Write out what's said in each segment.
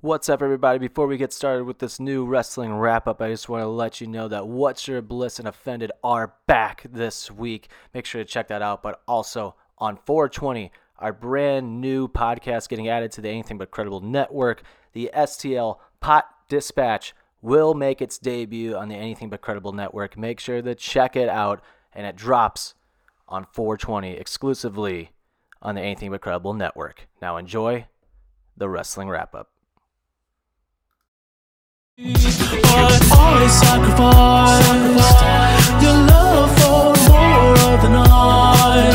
What's up, everybody? Before we get started with this new wrestling wrap up, I just want to let you know that What's Your Bliss and Offended are back this week. Make sure to check that out. But also on 420, our brand new podcast getting added to the Anything But Credible network, the STL Pot Dispatch will make its debut on the Anything But Credible network. Make sure to check it out, and it drops on 420 exclusively on the Anything But Credible network. Now enjoy the wrestling wrap up. I always sacrifice your love for more of the night.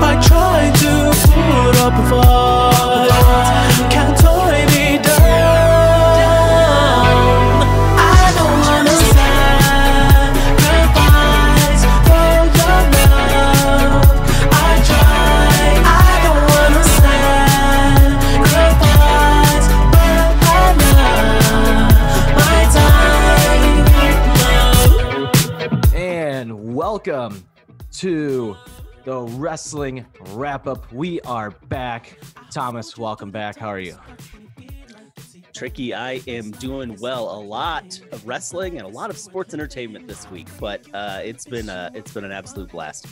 I try to put up a fight, welcome to the wrestling wrap up. We are back. Thomas, welcome back. How are you? Tricky, I am doing well. A lot of wrestling and a lot of sports entertainment this week, but uh, it's been a, it's been an absolute blast.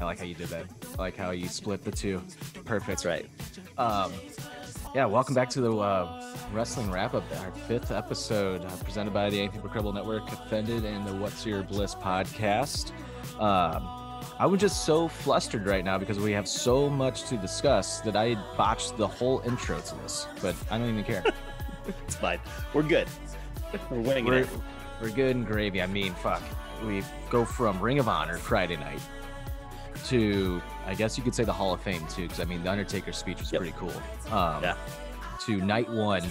I like how you did that. I like how you split the two. Perfect. That's right. Um, yeah, welcome back to the uh, wrestling wrap up, our fifth episode, uh, presented by the Anything But Credible Network, Offended, and the What's Your Bliss podcast. Um, I was just so flustered right now because we have so much to discuss that I botched the whole intro to this, but I don't even care. It's fine. We're good. We're winning we're, it. we're good and gravy. I mean, fuck. We go from Ring of Honor Friday night to, I guess you could say the Hall of Fame too, because I mean, the Undertaker's speech was Yep. pretty cool. Um, Yeah. To night one.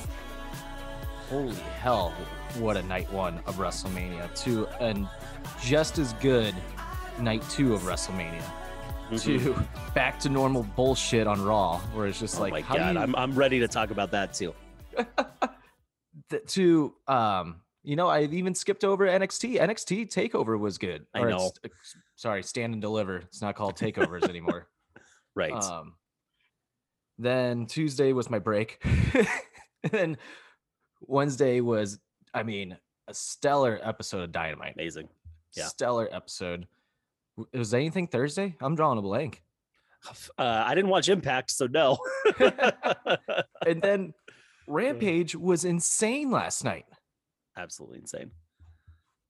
Holy hell, what a night one of WrestleMania. To and just as good night two of WrestleMania. Mhm. To back to normal bullshit on Raw, where it's just Oh like, my how do god, you- I'm I'm ready to talk about that too. to um you know i even skipped over nxt nxt takeover was good I Or know. it's- sorry stand and deliver it's not called takeovers anymore Right. um then tuesday was my break and then wednesday was i mean a stellar episode of dynamite Amazing. yeah. stellar episode was anything thursday i'm drawing a blank Uh, I didn't watch Impact, so no. and then rampage was insane last night Absolutely insane.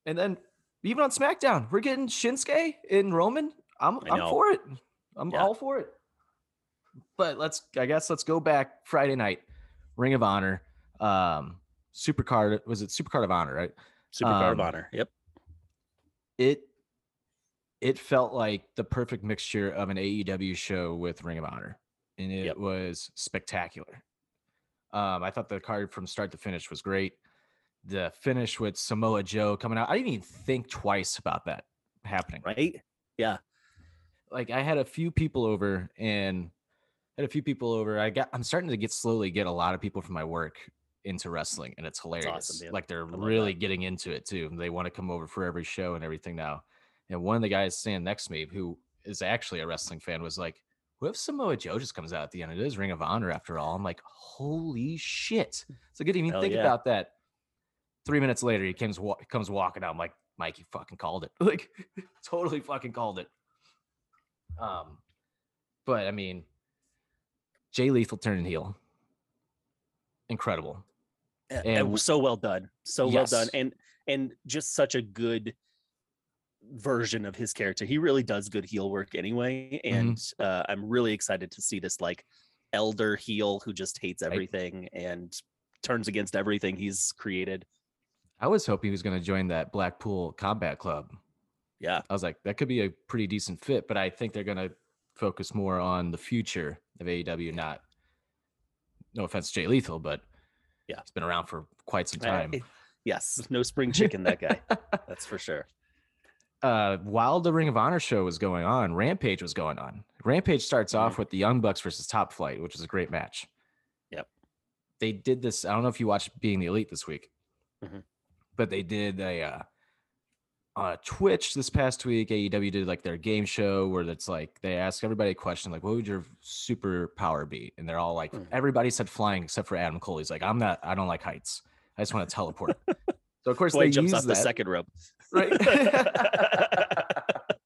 And then even on SmackDown, we're getting Shinsuke and Roman. I'm I'm for it. I'm Yeah. all for it. But let's I guess let's go back Friday night. Ring of Honor. Um Supercard was it Supercard of Honor, right? Supercard of Um, Honor. Yep. It it felt like the perfect mixture of an AEW show with Ring of Honor. And it Yep. was spectacular. Um, I thought the card from start to finish was great. The finish with Samoa Joe coming out, I didn't even think twice about that happening. Right. Yeah. Like I had a few people over and had a few people over. I got I'm starting to get slowly get a lot of people from my work into wrestling and it's hilarious. man. like they're really that. getting into it too. They want to come over for every show and everything now. And one of the guys standing next to me who is actually a wrestling fan was like, what if Samoa Joe just comes out at the end? It is Ring of Honor after all. I'm like, holy shit. So I didn't even Hell think yeah. about that. Three minutes later, he comes wa- comes walking out. I'm like, Mike, you fucking called it. Like, totally fucking called it. Um, but I mean, Jay Lethal turning heel, incredible. and, And and so well done so well done and and just such a good version of his character he really does good heel work anyway Mm-hmm. and uh, i'm really excited to see this like elder heel who just hates everything and turns against everything he's created I was hoping he was going to join that Blackpool Combat Club. yeah I was like, that could be a pretty decent fit, but I think they're going to focus more on the future of AEW. Not, no offense, to Jay Lethal, but Yeah. he's been around for quite some Uh, time. eh, yes no spring chicken that guy that's for sure uh, while the Ring of Honor show was going on, Rampage was going on. Rampage starts off with the Young Bucks versus Top Flight, which is a great match. Yep. They did this. I don't know if you watched Being the Elite this week, Mhm. but they did a uh, uh, Twitch this past week, AEW did like their game show where it's like they ask everybody a question like, "What would your superpower be?" And they're all like, Hmm. everybody said flying except for Adam Cole. He's like, "I'm not. I don't like heights. I just want to teleport." so of course Boy they jumps use off the second rope. Right?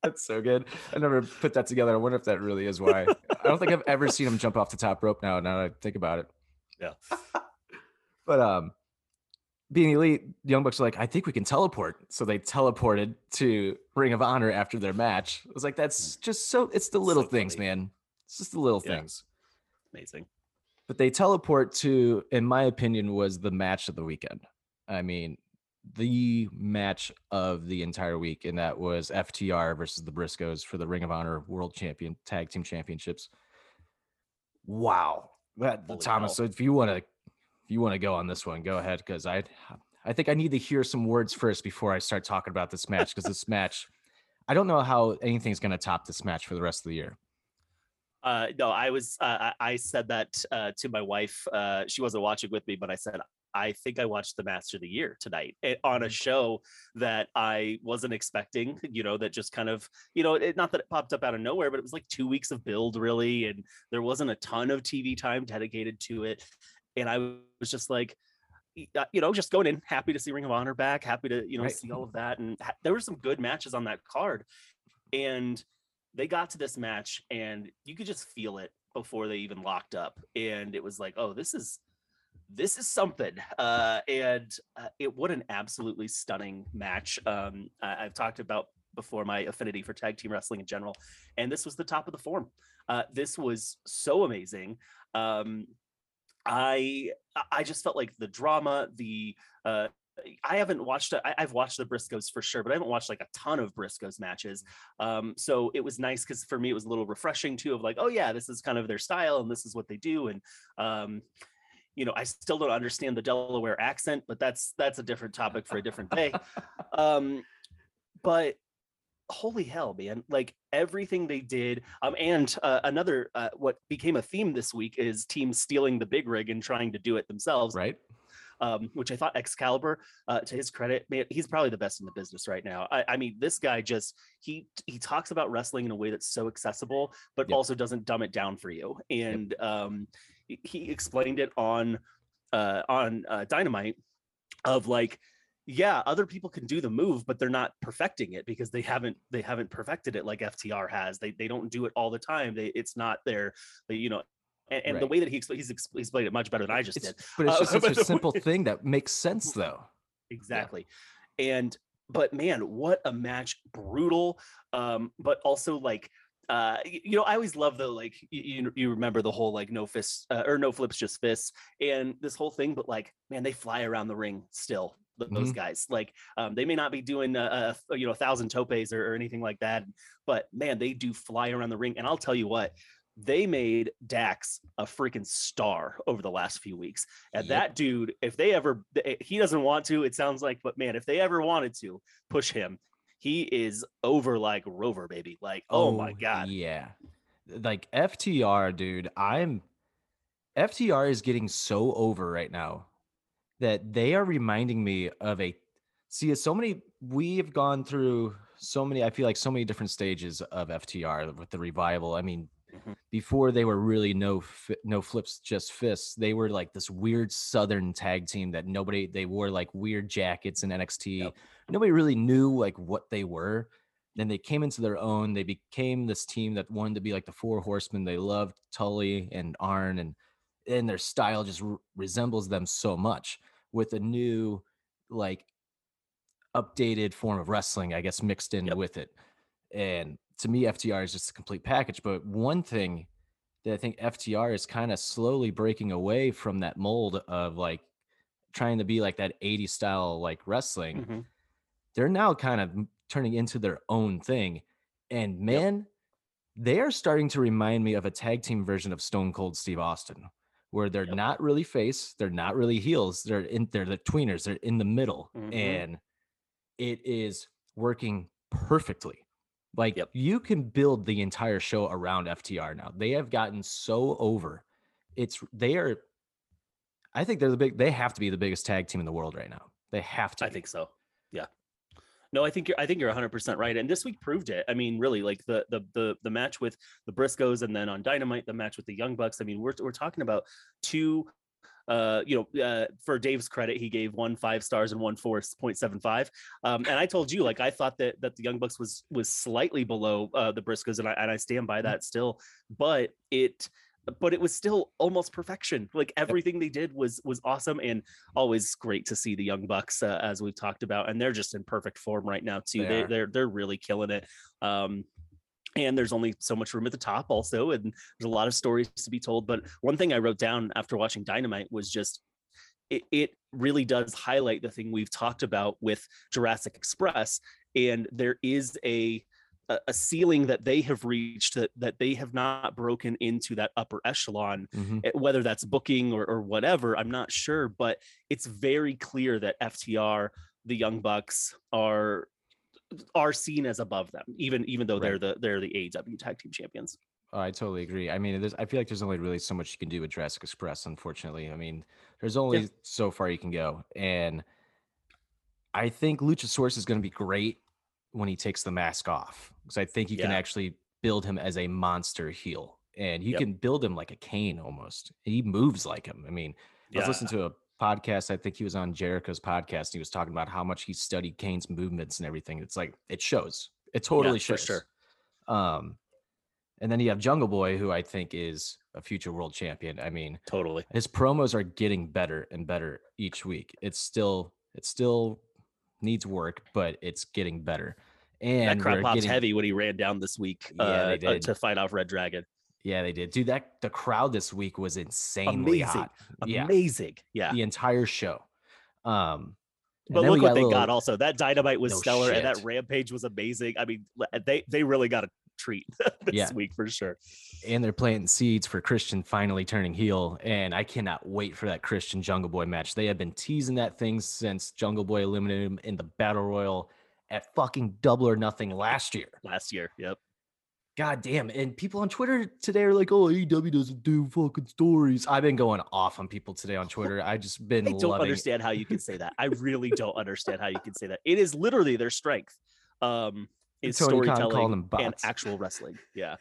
That's so good. I never put that together. I wonder if that really is why. I don't think I've ever seen him jump off the top rope. Now, now that I think about it. Yeah. But um, being elite, the Young Bucks are like, I think we can teleport. So they teleported to Ring of Honor after their match. I was like, that's just so. It's the little So things, funny. man. It's just the little Yeah. things. Amazing. But they teleport to, in my opinion, was the match of the weekend. I mean, the match of the entire week, and that was FTR versus the Briscoes for the Ring of Honor World Champion Tag Team Championships. Wow, that Thomas. So if you want to, if you want to go on this one, go ahead because I, I think I need to hear some words first before I start talking about this match because this match, I don't know how anything's going to top this match for the rest of the year. Uh, no, I was. Uh, I I said that uh, to my wife. Uh, she wasn't watching with me, but I said I think I watched the match of the year tonight eh, on a show that I wasn't expecting. You know, that just kind of you know, it, not that it popped up out of nowhere, but it was like two weeks of build really, and there wasn't a ton of TV time dedicated to it, and I was just like. uh, You know, just going in, happy to see Ring of Honor back, happy to you know Right. see all of that, and there were some good matches on that card, and they got to this match and you could just feel it before they even locked up and it was like oh this is this is something uh and uh, it what an absolutely stunning match um I, i've talked about before my affinity for tag team wrestling in general and this was the top of the form uh this was so amazing um i i just felt like the drama the uh I haven't watched. I, I've watched the Briscoes for sure, but I haven't watched like a ton of Briscoes matches. Um, so it was nice because for me it was a little refreshing too. Of like, oh yeah, this is kind of their style and this is what they do. And um, you know, I still don't understand the Delaware accent, but that's that's a different topic for a different day. um, but holy hell, man! Like everything they did. Um, and uh, another uh, what became a theme this week is teams stealing the big rig and trying to do it themselves Right? um, which I thought Excalibur, uh, to his credit, man, he's probably the best in the business right now. I, I mean, this guy just he he talks about wrestling in a way that's so accessible, but Yep. also doesn't dumb it down for you. And um, he- explained it on uh, on uh, Dynamite of like. Yeah, other people can do the move, but they're not perfecting it because they haven't they haven't perfected it like FTR has. They they don't do it all the time. They it's not their you know, and, and the way that he expl- he's expl- explained it much better than I just It's- did. but it's Uh, just such a simple way- thing that makes sense though. exactly and but man what a match brutal um but also like uh you know i always love the like you, you remember the whole like no fists uh, or no flips just fists and this whole thing but like man they fly around the ring still th- those guys like um they may not be doing uh, uh you know a thousand topes or, or anything like that but man they do fly around the ring and i'll tell you what they made Dax a freaking star over the last few weeks. And Yep. that dude, if they ever, he doesn't want to, it sounds like, but man, if they ever wanted to push him, he is over like Rover, baby. Like, oh, my God. Yeah. Like FTR, dude, I'm FTR is getting so over right now that they are reminding me of a see so many we've gone through so many I feel like so many different stages of FTR with the revival. I mean, Mhm. before they were really no no flips just fists, they were like this weird southern tag team that nobody they wore like weird jackets in NXT. Yep. Nobody really knew like what they were then they came into their own. They became this team that wanted to be like the Four Horsemen. They loved Tully and Arn, and and their style just re- resembles them so much with a new, like, updated form of wrestling, I guess, mixed in Yep. with it. And to me, FTR is just a complete package. But one thing that I think FTR is kind of slowly breaking away from that mold of like trying to be like that 80s style like wrestling Mhm. They're now kind of turning into their own thing. And man, they are starting to remind me of a tag team version of Stone Cold Steve Austin, where they're Yep. not really face, they're not really heels, they're in they're the tweeners, they're in the middle, Mhm. and it is working perfectly. Like Yep. you can build the entire show around FTR now. They have gotten so over. It's they are I think they're the big they have to be the biggest tag team in the world right now. They have to. I be. think so. No, I think you're I think you're 100% right and this week proved it. I mean, really like the the the the match with the Briscoes and then on Dynamite the match with the Young Bucks. I mean, we're we're talking about two uh, you know, uh, for Dave's credit, he gave one five stars and one four point seven five. Um, and I told you, like, I thought that that the Young Bucks was was slightly below uh, the Briscoes, and I and I stand by that still. But it, but it was still almost perfection. Like everything they did was was awesome, and always great to see the Young Bucks uh, as we've talked about, and they're just in perfect form right now too. They They, are. they're they're really killing it. Um, and there's only so much room at the top also and there's a lot of stories to be told but one thing i wrote down after watching dynamite was just it, it really does highlight the thing we've talked about with jurassic express and there is a a a ceiling that they have reached that that they have not broken into that upper echelon Mhm. eh, whether that's booking or, or whatever i'm not sure but it's very clear that ftr the young bucks are are seen as above them even even though they're the they're the AEW tag team champions Oh, I totally agree. I mean, there's, I feel like there's only really so much you can do with Jurassic Express, unfortunately. I mean, there's only so far you can go. And I think Luchasaurus is going to be great when he takes the mask off because I think you can actually build him as a monster heel and you Yep. can build him like a Kane almost. He moves like him. I mean, I was listening to a podcast. I think he was on Jericho's podcast. And he was talking about how much he studied Kane's movements and everything. It's like it shows. It totally for shows. sure. Um, and then you have Jungle Boy, who I think is a future world champion. I mean, totally his promos are getting better and better each week. It's still it's still needs work, but it's getting better. And that crowd pops getting- heavy when he ran down this week Yeah, uh, uh, to fight off red dragon Yeah, they did. Dude, that the crowd this week was insanely Amazing. hot. Amazing yeah the entire show. Um, but look what they little- got also that dynamite was No stellar and that rampage was amazing i mean they they really got a treat this Yeah. week for sure and they're planting seeds for Christian finally turning heel. And I cannot wait for that Christian Jungle Boy match. They have been teasing that thing since Jungle Boy eliminated him in the Battle Royal at fucking Double or Nothing last year. last year yep God damn. And people on Twitter today are like, oh, AEW doesn't do fucking stories. I've been going off on people today on Twitter. I just been I don't understand how you can say that. I really don't understand how you can say that. It is literally their strength. Um, is Tony storytelling them and actual wrestling. Yeah,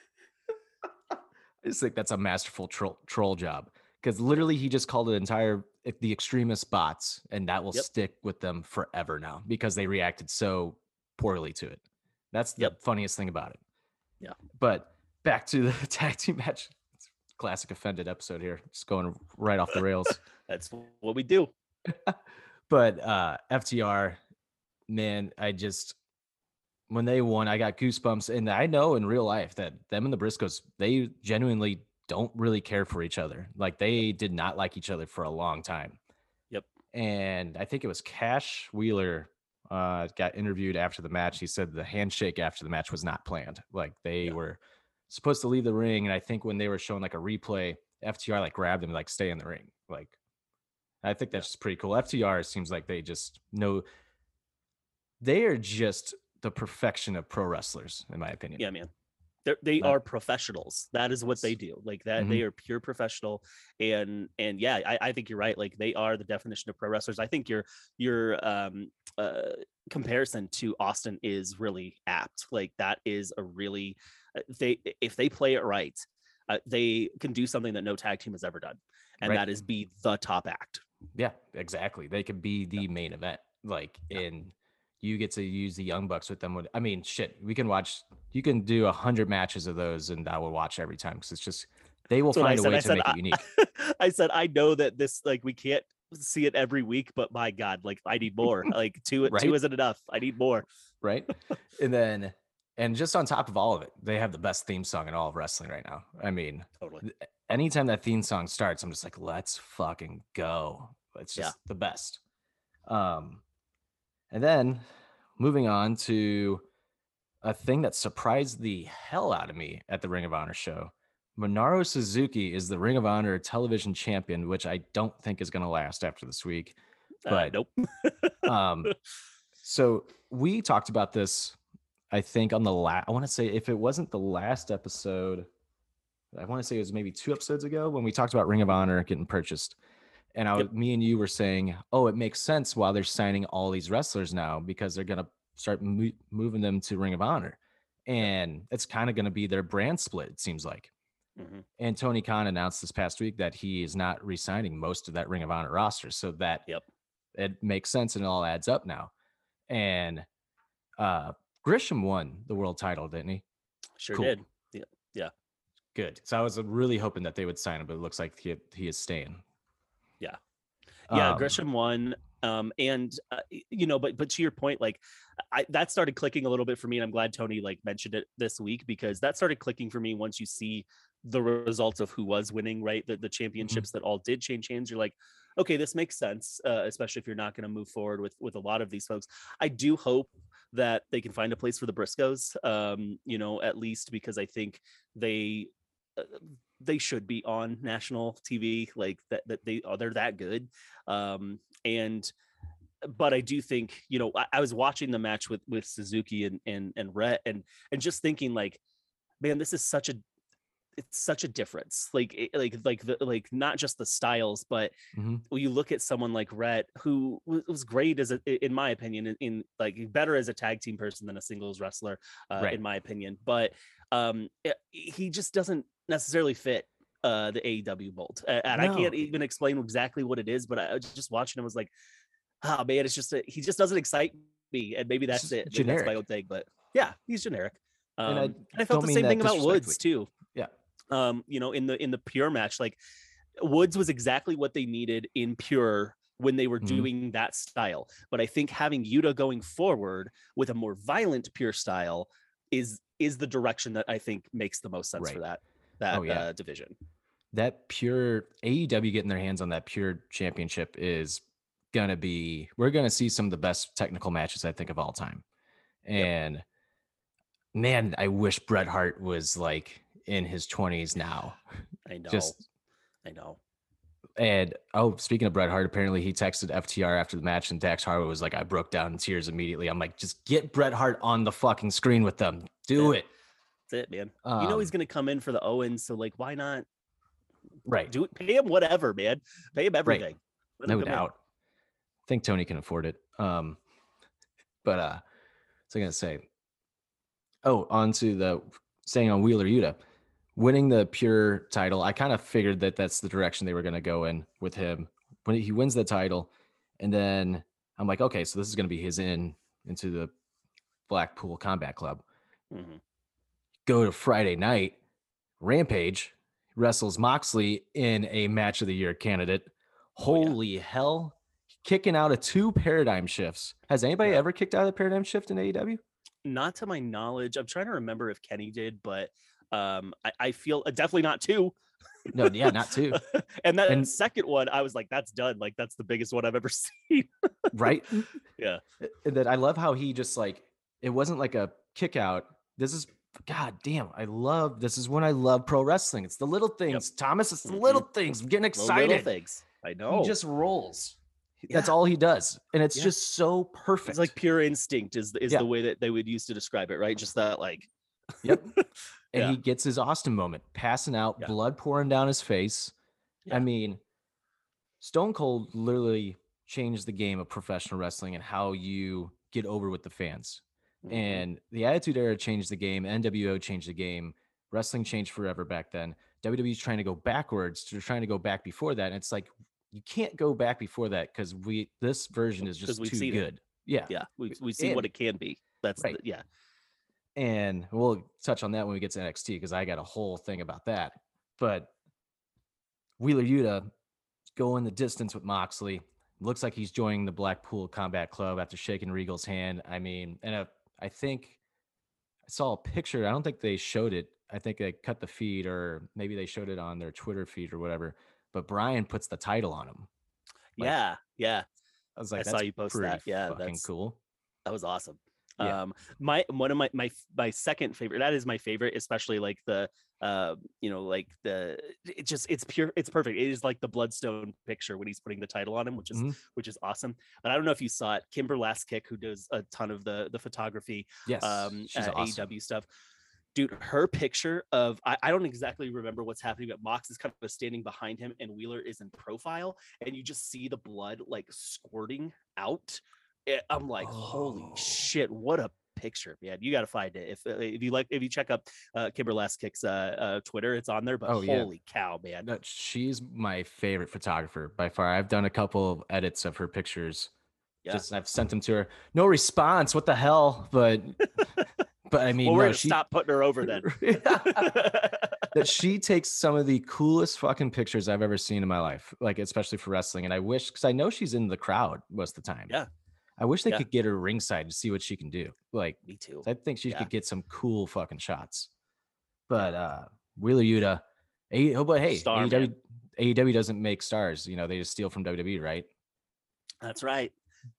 I just think that's a masterful troll, troll job because literally he just called it entire eh, the extremist bots, and that will Yep. stick with them forever now because they reacted so poorly to it. That's the Yep. funniest thing about it. Yeah. But back to the tag team match. Classic offended episode here, just going right off the rails. that's what we do. but uh FTR, man, I just when they won, I got goosebumps. And I know in real life that them and the Briscoes, they genuinely don't really care for each other. Like they did not like each other for a long time. Yep. And I think it was Cash Wheeler uh got interviewed after the match. He said the handshake after the match was not planned. Like they Yeah. were supposed to leave the ring. And I think when they were showing like a replay, FTR like grabbed him, like stay in the ring. Like I think that's just pretty cool. FTR seems like they just know they are just the perfection of pro wrestlers, in my opinion. Yeah, man. They're, they That- are professionals. That is what they do. Like that, they are pure professional. And and yeah, I, I think you're right. Like they are the definition of pro wrestlers. I think your your um uh comparison to Austin is really apt. Like that is a really uh, they if they play it right, uh, they can do something that no tag team has ever done, and Right. that is be the top act. Yeah, exactly. They could be the main event. Like, and you get to use the Young Bucks with them. I mean, shit, we can watch, you can do a hundred matches of those and I will watch every time because it's just, they will That's what I find a way I to said, make I- it unique. I said I know that this like we can't see it every week, but my God, like I need more. like two Right? two isn't enough. I need more. right? and then, and just on top of all of it, they have the best theme song in all of wrestling right now. I mean, Totally. anytime that theme song starts, I'm just like, let's fucking go. It's Yeah. just the best. Um, and then moving on to a thing that surprised the hell out of me at the Ring of Honor show. Minoru Suzuki is the Ring of Honor television champion, which I don't think is going to last after this week. Uh, But- nope. Um, so we talked about this, I think, on the last. I want to say if it wasn't the last episode, I want to say it was maybe two episodes ago when we talked about Ring of Honor getting purchased, and I, Yep. me and you were saying, oh, it makes sense while they're signing all these wrestlers now because they're gonna start mo- moving them to Ring of Honor, and it's kind of going to be their brand split. It seems like. Mhm. And Tony Khan announced this past week that he is not re-signing most of that Ring of Honor roster, so that Yep. it makes sense and it all adds up now. And uh Gresham won the world title, didn't he? Sure Cool. did. Good. So I was really hoping that they would sign him, but it looks like he he is staying. Yeah. Yeah, Um, Gresham won. Um, and uh, you know, but but to your point, like I that started clicking a little bit for me, and I'm glad Tony like mentioned it this week because that started clicking for me once you see the results of who was winning, right? The the championships that all did change hands. You're like, okay, this makes sense, uh, especially if you're not going to move forward with with a lot of these folks. I do hope that they can find a place for the Briscoes, um, you know, at least because I think they they should be on national TV, like that that they are they're that good. Um, and but I do think, you know, I, I was watching the match with with Suzuki and and and Rhett and and just thinking like, man, this is such a it's such a difference. Like it- like like the like not just the styles, but Mhm. when you look at someone like Rhett, who was great as a, in my opinion, in, in like better as a tag team person than a singles wrestler, uh, Right. in my opinion. But um, it- he just doesn't necessarily fit uh the AEW mold, A- and I can't even explain exactly what it is. But I was just watching him was like, oh man, it's just a, he just doesn't excite me, and maybe that's it. Maybe that's my generic. own thing, but yeah, he's generic. Um, And I and I, felt the same thing about Woods too Yeah. um you know in the in the pure match like woods was exactly what they needed in pure when they were Mhm. doing that style but i think having yuta going forward with a more violent pure style is is the direction that i think makes the most sense for that that Oh, yeah. uh, division that pure AEW getting their hands on that pure championship is gonna be we're gonna see some of the best technical matches I think of all time. And man, I wish Bret Hart was like in his 20s now. i know Just i know and oh, speaking of Bret Hart, apparently he texted FTR after the match, and Dax Harwood was like, "I broke down in tears immediately." I'm like, "Just get Bret Hart on the fucking screen with them. Do Yeah. it." That's it man you know Um, he's gonna come in for the owens so like why not Right. do it pay him whatever man pay him everything him no in. doubt. I think Tony can afford it. Um, but uh, what's I gonna say? Oh, on to the saying on Wheeler Yuta, winning the pure title. I kind of figured that that's the direction they were gonna go in with him when he wins the title, and then I'm like, okay, so this is gonna be his in into the Blackpool Combat Club. Mhm. Go to Friday night, Rampage wrestles Moxley in a match of the year candidate. Oh, yeah. Holy hell. Kicking out of two paradigm shifts. Has anybody Yeah. ever kicked out of the paradigm shift in AEW? not to my knowledge. I'm trying to remember if Kenny did, but um, I, I feel uh, definitely not two. No, yeah, not two. and that And- second one, I was like, that's done. Like that's the biggest one I've ever seen. right? Yeah. That I love how he just like it wasn't like a kick out. This is god damn. I love this is when I love pro wrestling. It's the little things. Thomas, it's the Mhm. little things. I'm getting excited. little things. I know. He just rolls. That's Yeah. all he does. And it's Yeah. just so perfect. it's like pure instinct is the- is Yeah. the way that they would use to describe it, right? Just that like Yep. and he gets his Austin moment, passing out, blood pouring down his face. I mean, Stone Cold literally changed the game of professional wrestling and how you get over with the fans. Mhm, And the Attitude Era changed the game. NWO changed the game. Wrestling changed forever back then. WWE's trying to go backwards. They're trying to go back before that. And it's like you can't go back before that because we this version is just too seen it. good. Yeah. yeah, we we see what it can be. That's Right. the, yeah. and we'll touch on that when we get to NXT because I got a whole thing about that. But Wheeler Yuta going the distance with Moxley. Looks like he's joining the Blackpool Combat Club after shaking Regal's hand. I mean, and uh, I think I saw a picture. I don't think they showed it. I think they cut the feed, or maybe they showed it on their Twitter feed or whatever. But Brian puts the title on him. Like, yeah, yeah. I was like, I saw you post that. Yeah, fucking that's- cool. That was awesome. Yeah. Um, my one of my my my second favorite. That is my favorite, especially like the uh, you know, like the it just it's pure, it's perfect. It is like the Bloodstone picture when he's putting the title on him, which is Mhm. which is awesome. But I don't know if you saw it. Kimber Last Kick, who does a ton of the the photography, Yes, um, she's awesome. AEW stuff. Dude, her picture of I, I don't exactly remember what's happening, but Mox is kind of standing behind him and Wheeler is in profile, and you just see the blood like squirting out I'm like, holy Oh. shit, what a picture, man! You got to find it. If uh, if you like, if you check up uh, Kimber Last Kicks uh, uh, Twitter, it's on there. But Oh, yeah. holy cow, man! No, she's my favorite photographer by far. I've done a couple of edits of her pictures. Yeah. Just I've sent them to her. No response. What the hell? But but I mean, well, we're no, she, stop putting her over then. that she takes some of the coolest fucking pictures I've ever seen in my life, like especially for wrestling. And I wish because I know she's in the crowd most of the time. Yeah. I wish they Yeah. could get her ringside to see what she can do. Like Me too. I think she Yeah. could get some cool fucking shots. But uh Wheeler Yuta, A- oh, but hey, Star, AEW, AEW doesn't make stars. You know, they just steal from WWE, right? That's right.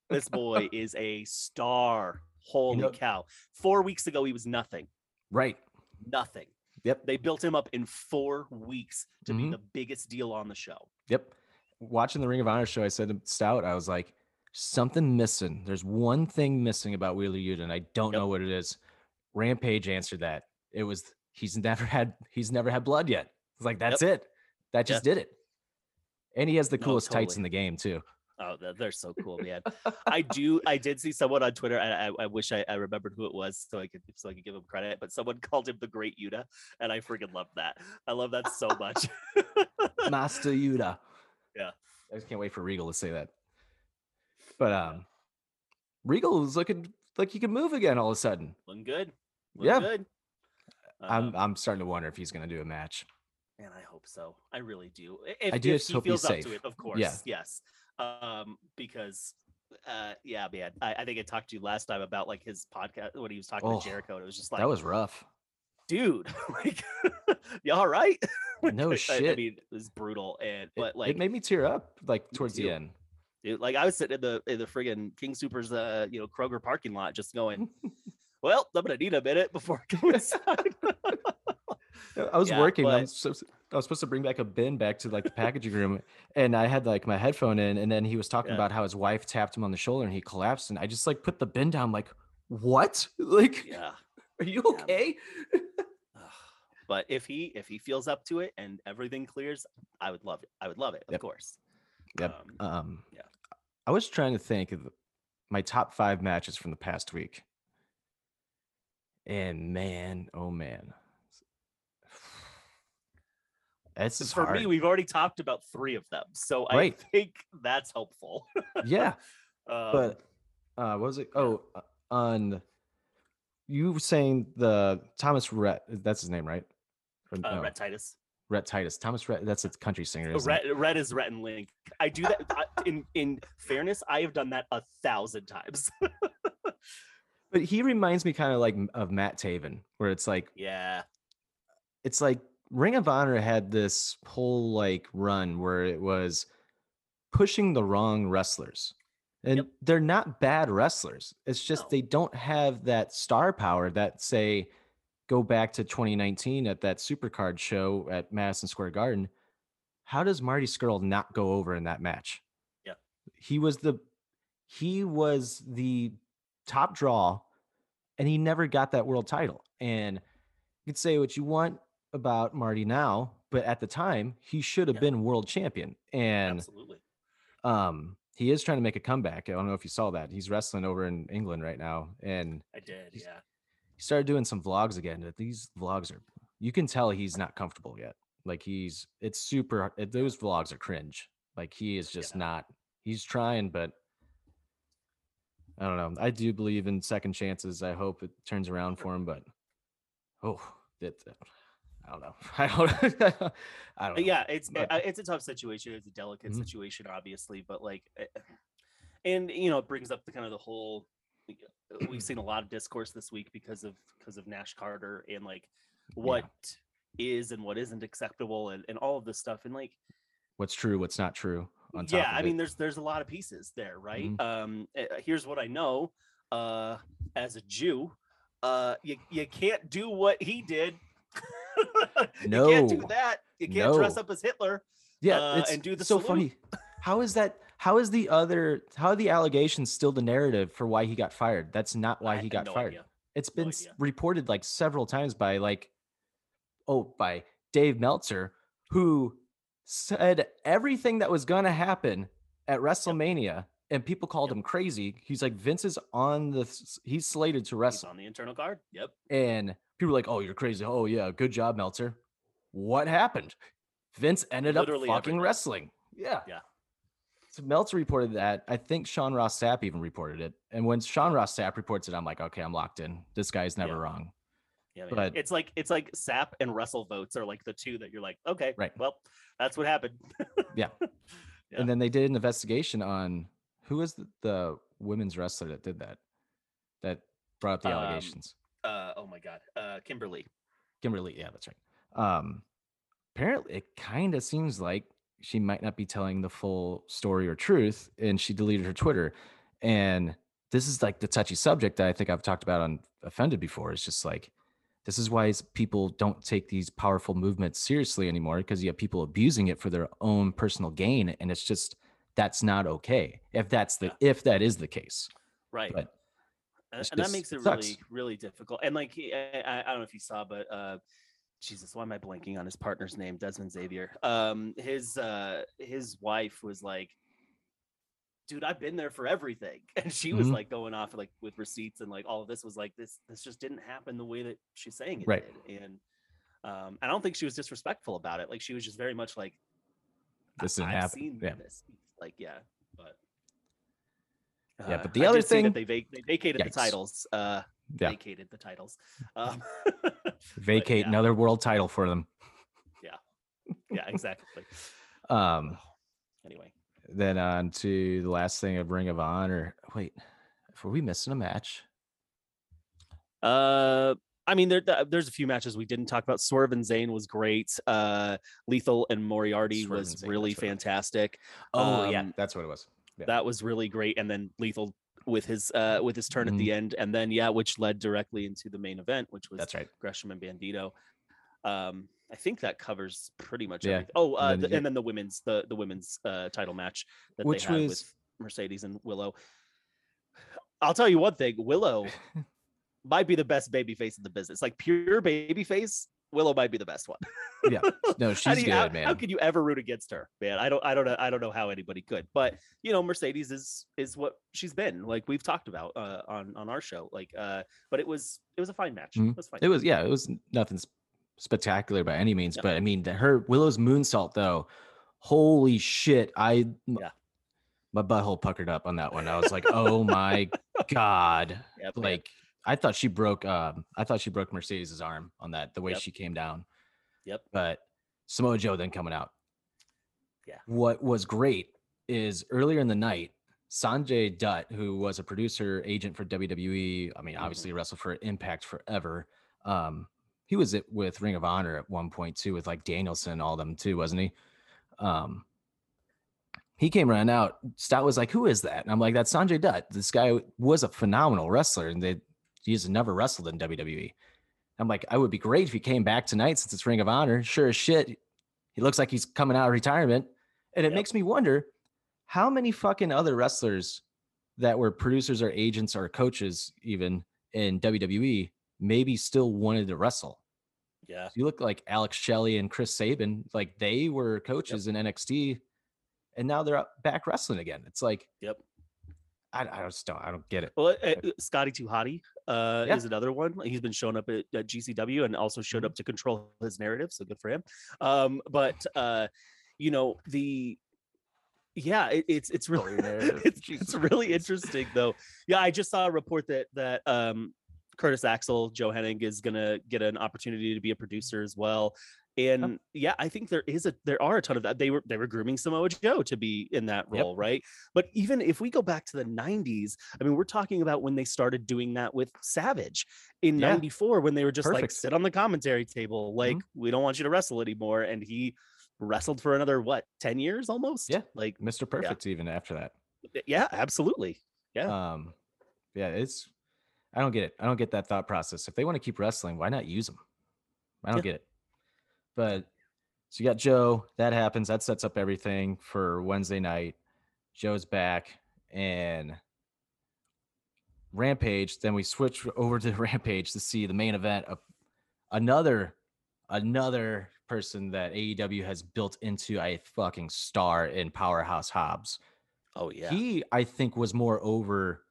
This boy is a star. Holy know- cow! Four weeks ago, he was nothing. Right. Nothing. Yep. They built him up in four weeks to be Mhm. the biggest deal on the show. Yep. Watching the Ring of Honor show, I said to Stout, I was like, something missing. There's one thing missing about Wheeler and I don't Yep. know what it is. Rampage answered that. It was he's never had he's never had blood yet. It's like that's it. That just did it. And he has the No, coolest tights in the game too. Oh, they're- they're so cool, man. I do. I did see someone on Twitter. and I, I wish I, I remembered who it was, so I could so I could give him credit. But someone called him the Great Yuta, and I freaking love that. I love that so much. Master Yuta. Yeah. I just can't wait for Regal to say that. But um Regal is looking like he can move again all of a sudden. Looking good. Looking Yeah. good. I'm Um, I'm starting to wonder if he's gonna do a match. and I hope so. I really do. I- If, I do if just he hope he's feels up to safe. it, of course. Yeah. Yes. Um, because uh yeah, man. I, I think I talked to you last time about like his podcast when he was talking Oh, to Jericho. And it was just like that was rough. dude, like you all right? No I- I, mean, it was brutal and but like it made me tear up like towards the end. Dude, like I was sitting in the in the friggin' King Soopers uh you know Kroger parking lot just going, Well, I'm gonna need a minute before I go inside. I was Yeah, working. I but- was, so, I was supposed to bring back a bin back to like the packaging room, and I had like my headphone in, and then he was talking Yeah. about how his wife tapped him on the shoulder and he collapsed, and I just like put the bin down. like, what? Like, yeah. are you okay? Ugh. But if he if he feels up to it and everything clears, I would love it. I would love it, of Yep. course. Yep. Um, Um, yeah. I was trying to think of my top five matches from the past week, and man, oh man, this is for hard. me, we've already talked about three of them, so Right. I think that's helpful. yeah. Um, but uh what was it oh uh, on you were saying the thomas rhett that's his name right Or uh, no, Rhett Titus. Rhett titus thomas rhett that's a country singer it? Red, red is Rhett and Link. I do that I- in in fairness. I have done that a thousand times. but he reminds me kind of like m- of matt taven where it's like yeah, it's like ring of honor had this whole like run where it was pushing the wrong wrestlers and Yep. they're not bad wrestlers it's just No. they don't have that star power that say go back to 2019 at that supercard show at madison square garden how does marty scurll not go over in that match Yeah. he was the he was the top draw and he never got that world title and you could say what you want about Marty now, but at the time he should have Yeah. been world champion. And absolutely. um he is trying to make a comeback. I don't know if you saw that. He's wrestling over in England right now. And I did. Yeah. He started doing some vlogs again. but These vlogs are you can tell he's not comfortable yet. Like he's it's super it- those vlogs are cringe. Like he is just Yeah. not he's trying, but I don't know. I do believe in second chances. I hope it turns around for him, but oh, it, I don't know. I don't. I don't Uh, know. yeah it's but- uh, it's a tough situation it's a delicate Mhm. situation obviously but like eh, and you know it brings up the kind of the whole uh, we've seen a lot of discourse this week because of because of nash carter and like what is and what isn't acceptable and, and all of this stuff and like What's true? What's not true? On top yeah i mean there's there's a lot of pieces there right Mhm. um here's what i know uh as a jew uh you, you can't do what he did no, you can't do that you can't dress up as hitler yeah, uh, it's and do the so salute. funny. How is that? How is the other? How are the allegations still the narrative for why he got fired? That's not why I he got no fired. idea. It's No been idea. reported like several times by like, oh, by Dave Meltzer, who said everything that was gonna happen at WrestleMania and people called Yep. him crazy. He's like Vince is on the he's slated to He's wrestle, on the internal card. Yep. and people were like, "Oh, you're crazy." Oh yeah, good job, Meltzer. What happened? Vince ended Literally up fucking everything. wrestling. Yeah. Yeah. Meltzer reported that. I think Sean Ross Sapp even reported it. And when Sean Ross Sapp reports it, I'm like, okay, I'm locked in. This guy's never Yeah. wrong. Yeah, man. But- it's like it's like Sapp and Russell votes are like the two that you're like, okay, Right. Well, that's what happened. Yeah. And then they did an investigation on who was the, the women's wrestler that did that, that brought up the Um, allegations. uh, oh my god, uh, Kimberly. Kimberly, yeah, that's right. Um, apparently, it kind of seems like she might not be telling the full story or truth, and she deleted her Twitter. And this is like the touchy subject that I think I've talked about on Offended before. It's just like this is why people don't take these powerful movements seriously anymore because you have people abusing it for their own personal gain, and it's just that's not okay if that's the if that is the case. Right. But and, that makes it sucks. really really difficult and like I I don't know if you saw but uh jesus why am i blanking on his partner's name desmond xavier um his uh his wife was like dude i've been there for everything and she was Mhm. like going off like with receipts and like all of this was like this this just didn't happen the way that she's saying it Right. did and um i don't think she was disrespectful about it like she was just very much like This didn't I've happen. seen Yeah. this like yeah but Yeah, uh, but the I other thing that they, vac- they vacated Yikes. the titles uh Yeah, vacated the titles. Um, vacate yeah. another world title for them. yeah, Yeah, exactly. Um, Anyway, then on to the last thing of Ring of Honor. Wait, were we missing a match? uh, I mean, there, there's a few matches we didn't talk about. Swerve and Zayne was great. Uh, Lethal and Moriarty Swerve was and Zayne, really that's what it was. fantastic. Oh yeah, Um, that's what it was. Yeah. That was really great. And then Lethal with his uh with his turn at the end, and then yeah, which led directly into the main event, which was That's right. Gresham and Bandito. Um, I think that covers pretty much Yeah, everything. Oh, uh, then the, you- and then the women's the the women's uh, title match that Which they had was- with Mercedes and Willow. I'll tell you one thing: Willow might be the best baby face in the business. Like pure baby face, Willow might be the best one. Yeah. No, How she's do you- good, how, man. How could you ever root against her, man? I don't, I don't know, I don't know how anybody could. But you know, Mercedes is is what she's been. Like we've talked about uh, on on our show. Like, uh, but it was it was a fine match. Mhm. It was fine. it was yeah, it was nothing spectacular by any means, Yeah. but I mean, her Willow's moonsault though, holy shit! I Yeah. my butthole puckered up on that one. I was like, oh my god, man. I thought she broke. Um, I thought she broke Mercedes' arm on that. The way Yep. she came down. Yep. But Samoa Joe then coming out. Yeah. What was great is earlier in the night, Sanjay Dutt, who was a producer agent for WWE, I mean, Mhm. obviously wrestled for Impact forever. Um, he was it with Ring of Honor at one point too, with like Danielson and all them too, wasn't he? Um, he came running out. Stout was like, "Who is that?" And I'm like, "That's Sanjay Dutt. This guy was a phenomenal wrestler, and they he's never wrestled in WWE." I'm like, "I would be great if he came back tonight since it's Ring of Honor." Sure as shit, he looks like he's coming out of retirement, and it Yep. makes me wonder how many fucking other wrestlers that were producers or agents or coaches even in WWE maybe still wanted to wrestle. yeah, You look like Alex Shelley and Chris Sabin, like they were coaches in NXT, and now they're up- back wrestling again. It's like yep. I, I just don't I don't get it. Well, uh, Scotty Too Hottie uh, Yeah. is another one. He's been showing up at, at GCW and also showed Mhm. up to control his narrative, so good for him. Um, but uh, you know the yeah, it, it's it's really it's, it's really interesting though. Yeah, I just saw a report that that um, Curtis Axel, Joe Hennig is gonna get an opportunity to be a producer as well. And yeah, I think there is a there are a ton of that. They were they were grooming Samoa Joe to be in that Yep. role, right? But even if we go back to the 90s, I mean, we're talking about when they started doing that with Savage in Yeah. 94 when they were just like sit on the commentary table, like we don't want you to wrestle anymore. And he wrestled for another what 10 years almost? Yeah. Like Mr. Perfect even after that. yeah, absolutely. Yeah um, yeah, it's I don't get it. I don't get that thought process. If they want to keep wrestling, why not use them? I don't Yeah. get it. But so you got Joe. That happens. That sets up everything for Wednesday night. Joe's back and Rampage. Then we switch over to Rampage to see the main event of another another person that AEW has built into a fucking star in Powerhouse Hobbs. Oh yeah. He, I think, was more over.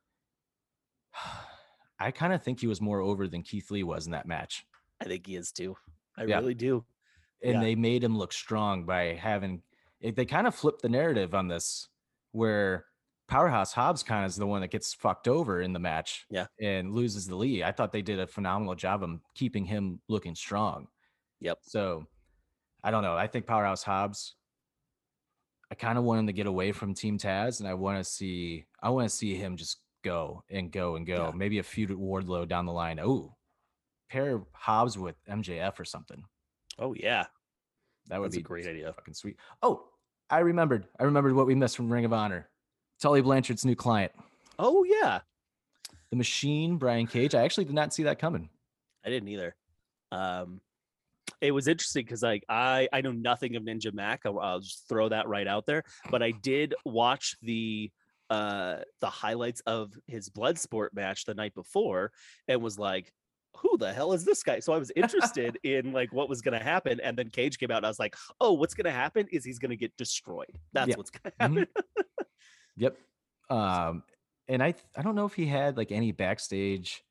I kind of think he was more over than Keith Lee was in that match. I think he is too. I Yeah. really do. And Yeah. they made him look strong by having it, they kind of flipped the narrative on this where powerhouse hobbs kind of is the one that gets fucked over in the match Yeah. and loses the lead i thought they did a phenomenal job of keeping him looking strong Yep. so i don't know i think powerhouse hobbs i kind of want him to get away from team taz and i want to see i want to see him just go and go and go Yeah. maybe a feud with wardlow down the line oh pair hobbs with mjf or something Oh yeah. that would That's be a great idea. Fucking sweet. Oh, I remembered. I remembered what we missed from Ring of Honor. Tully Blanchard's new client, Oh yeah. the Machine, Brian Cage. I actually did not see that coming. I didn't either. Um, it was interesting because like I I know nothing of Ninja Mack. I'll, I'll just throw that right out there. But I did watch the uh the highlights of his Bloodsport match the night before and was like, who the hell is this guy? So I was interested in like what was gonna happen. And then Cage came out and I was like, oh, what's gonna happen is he's gonna get destroyed. That's Yeah. what's gonna Mhm. happen. Yep. Um, and I I don't know if he had like any backstage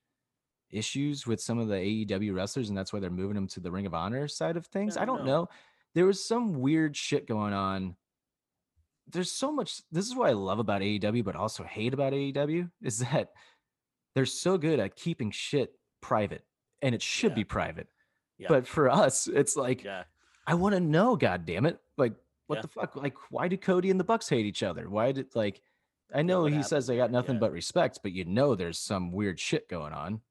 issues with some of the AEW wrestlers, and that's why they're moving him to the Ring of Honor side of things. I I don't know. There was some weird shit going on. There's so much. This is what I love about AEW, but also hate about AEW is that they're so good at keeping shit private, and it should Yeah. be private. Yeah. But for us, it's like yeah. I want to know, god damn it. Like, what the fuck? Like, why do Cody and the Bucks hate each other? Why did like I know he happened says they got nothing but respect, but you know there's some weird shit going on.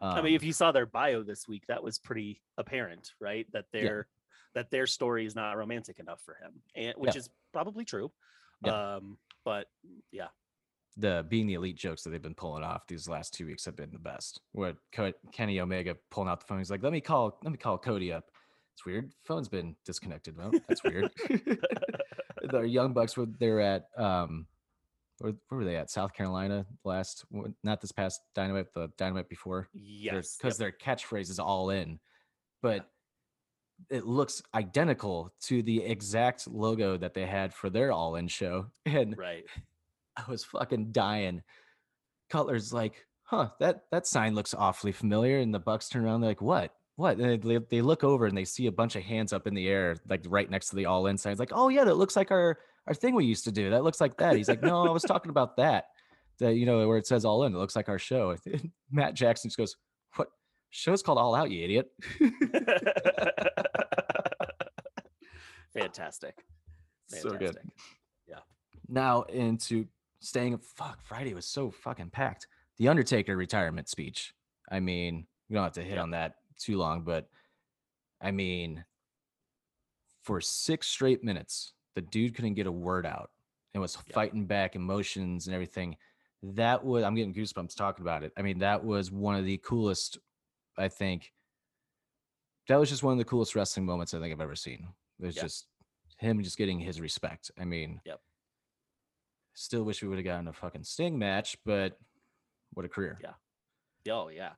I mean, if Um, you saw their bio this week, that was pretty apparent, right? That their that their story is not romantic enough for him, and which is probably true. Um, but yeah, the being the elite jokes that they've been pulling off these last two weeks have been the best. What Co- Kenny Omega pulling out the phone, he's like, "Let me call, let me call Cody up." It's weird. Phone's been disconnected. Well, that's weird. the Young Bucks were they're at um, where, where were they at? South Carolina last, not this past Dynamite, the Dynamite before. yes, because yep. their catchphrase is all in, but it looks identical to the exact logo that they had for their all in show. And right. I was fucking dying. Cutler's like, huh, that that sign looks awfully familiar. And the Bucks turn around, they're like, what? What? And they, they look over and they see a bunch of hands up in the air, like right next to the all in sign. It's like, oh yeah, that looks like our our thing we used to do. That looks like that. He's like, no, I was talking about that. That you know where it says all in. It looks like our show. Matt Jackson just goes, what? Show's called All Out, you idiot. Fantastic. So good. Fantastic. Yeah. Now into staying fuck Friday was so fucking packed. The Undertaker retirement speech. I mean, we don't have to hit on that too long, but I mean, for six straight minutes, the dude couldn't get a word out and was Yeah. fighting back emotions and everything. That was I'm getting goosebumps talking about it. I mean, that was one of the coolest, I think. That was just one of the coolest wrestling moments I think I've ever seen. It was Yeah. just him just getting his respect. I mean, Yep. Still wish we would have gotten a fucking Sting match, but what a career. Yeah. Oh yeah,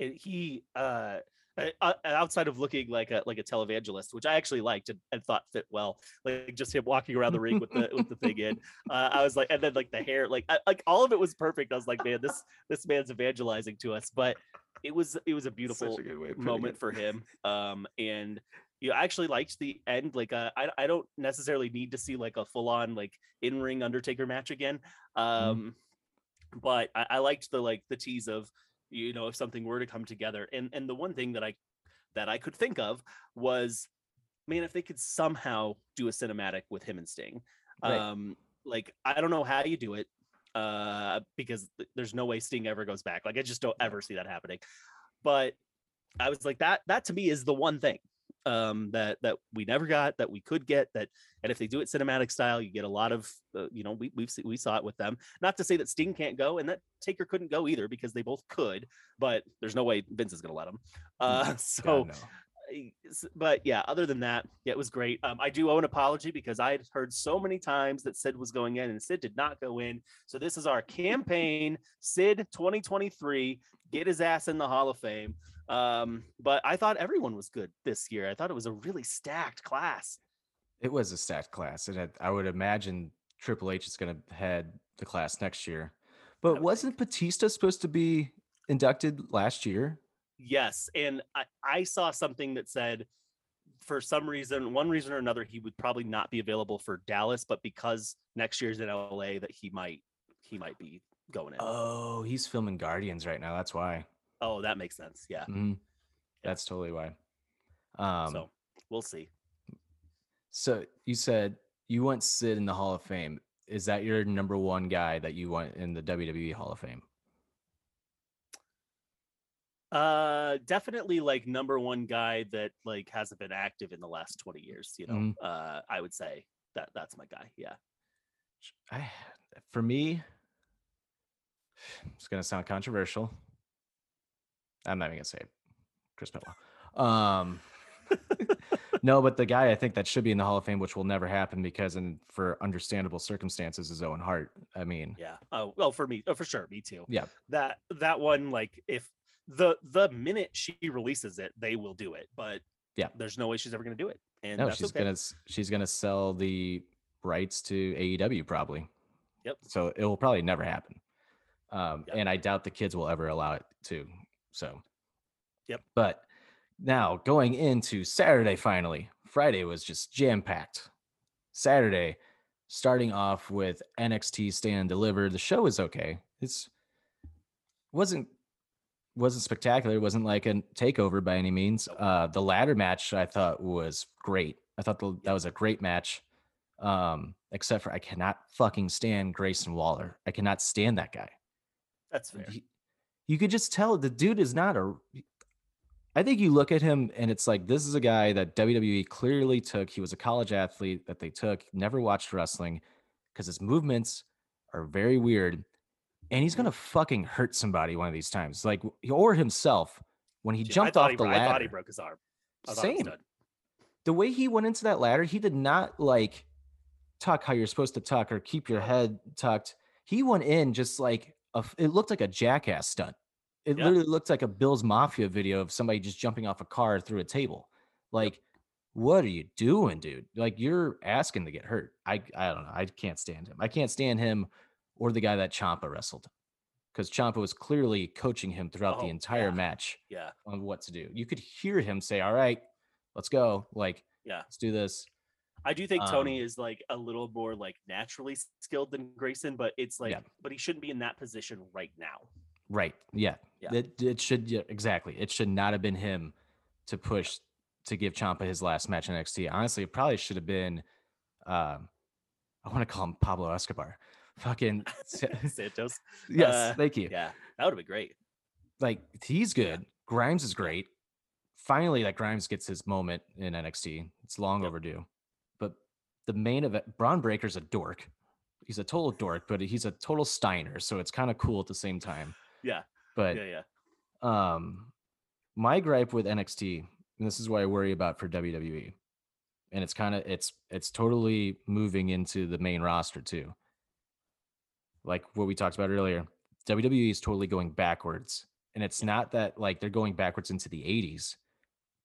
and he uh, uh, uh, outside of looking like a like a televangelist, which I actually liked and, and thought fit well, like just him walking around the ring with the with the thing in. Uh, I was like, and then like the hair, like I, like all of it was perfect. I was like, man, this this man's evangelizing to us, but it was it was a beautiful moment for him. Um, and you know, I actually liked the end. Like, uh, I I don't necessarily need to see like a full on like in ring Undertaker match again. Um, but I, I liked the like the tease of you know if something were to come together. And and the one thing that I that I could think of was, man, if they could somehow do a cinematic with him and Sting. Right. Um, like I don't know how you do it uh because th- there's no way Sting ever goes back. Like I just don't ever see that happening. But I was like that that to me is the one thing um that that we never got that we could get that and if they do it cinematic style you get a lot of uh, you know we we've we saw it with them not to say that Sting can't go and that Taker couldn't go either because they both could but there's no way Vince is to let him uh so God, no. But yeah, other than that, yeah, it was great. Um, I do owe an apology because I had heard so many times that Sid was going in and Sid did not go in. So this is our campaign, Sid 2023, get his ass in the Hall of Fame. Um, but I thought everyone was good this year. I thought it was a really stacked class. It was a stacked class, and it, I would imagine Triple H is going to head the class next year. But wasn't Batista supposed to be inducted last year? Yes, and I, I saw something that said for some reason, one reason or another, he would probably not be available for Dallas, but because next year's in LA, that he might he might be going in. Oh, he's filming Guardians right now. That's why. Oh, that makes sense. Yeah. Mhm. That's totally why. Um, so we'll see. So you said you want Sid in the Hall of Fame. Is that your number one guy that you want in the WWE Hall of Fame? Uh, definitely like number one guy that like hasn't been active in the last twenty years. You know, Mhm. uh, I would say that that's my guy. Yeah. I, for me, it's gonna sound controversial. I'm not even gonna say it. Chris Benoit. Um, no, but the guy I think that should be in the Hall of Fame, which will never happen because, and for understandable circumstances, is Owen Hart. I mean, Yeah. Oh well, for me, oh, for sure, me too. yeah, That that one, like, if the the minute she releases it, they will do it. But Yeah. there's no way she's ever gonna do it. And no, that's she's okay. gonna she's gonna sell the rights to AEW probably. Yep. So it will probably never happen. Um, Yep. and I doubt the kids will ever allow it to. So. Yep. But now going into Saturday, finally, Friday was just jam packed. Saturday, starting off with NXT Stand and Deliver. The show is okay. It's wasn't wasn't spectacular. It wasn't like a takeover by any means. Uh, the ladder match I thought was great. I thought the, that was a great match. Um, except for I cannot fucking stand Grayson Waller. I cannot stand that guy. That's fair. He- you could just tell the dude is not a. I think you look at him and it's like this is a guy that WWE clearly took. He was a college athlete that they took, never watched wrestling because his movements are very weird. And he's gonna mm. fucking hurt somebody one of these times, like or himself when he Dude, jumped off he, the bro- I thought he ladder. broke his arm. I thought it was Same. The way he went into that ladder, he did not like tuck how you're supposed to tuck or keep your head tucked. He went in just like a, it looked like a jackass stunt. It Yeah. literally looked like a Bill's Mafia video of somebody just jumping off a car through a table. Like, what are you doing, dude? Like, you're asking to get hurt. I I don't know. I can't stand him. I can't stand him or the guy that Ciampa wrestled because Ciampa was clearly coaching him throughout the Oh, entire yeah. match Yeah. on what to do. You could hear him say, "All right, let's go." Like, Yeah. let's do this. I do think Tony Um, is like a little more like naturally skilled than Grayson, but it's like, Yeah. but he shouldn't be in that position right now. Right. Yeah. Yeah. It, it should yeah, exactly. It should not have been him to push to give Ciampa his last match in NXT. Honestly, it probably should have been um I want to call him Pablo Escobar. Fucking Santos. yes, Uh, thank you. Yeah, that would have been great. Like he's good. Grimes is great. Finally, like Grimes gets his moment in NXT. It's long Yep. overdue. The main event, Bron Breakker's a dork. He's a total dork, but he's a total Steiner. So it's kind of cool at the same time. Yeah. But yeah, yeah. um my gripe with NXT, and this is what I worry about for WWE, and it's kind of it's it's totally moving into the main roster too. Like what we talked about earlier, WWE is totally going backwards. And it's not that like they're going backwards into the 80s.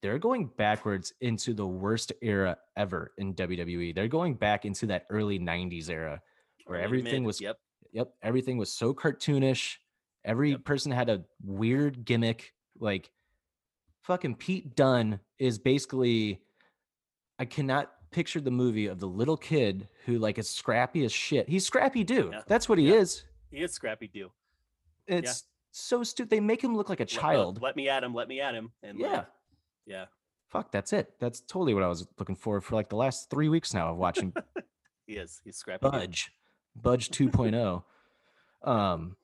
They're going backwards into the worst era ever in WWE. They're going back into that early 90s era where Early everything mid, was Yep. Yep, everything was so cartoonish. Every Yep. person had a weird gimmick. Like fucking Pete Dunne is basically I cannot picture the movie of the little kid who like is scrappy as shit. He's Scrappy-Doo. Yeah. That's what he Yeah. is. He is Scrappy-Doo. It's so stupid. They make him look like a Let- uh, child. Let, me at him. Let me at him. And Yeah. like, yeah. Fuck, that's it. That's totally what I was looking for for like the last three weeks now of watching yes. He's scrapping. Budge, Budge 2.0. um,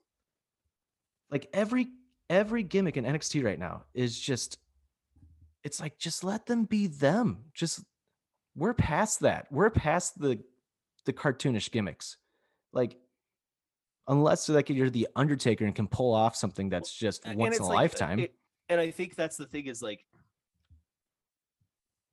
like every every gimmick in NXT right now is just, it's like just let them be them. Just we're past that. We're past the the cartoonish gimmicks. Like unless like you're the Undertaker and can pull off something that's just once in a like, uh, lifetime. it- and I think that's the thing is like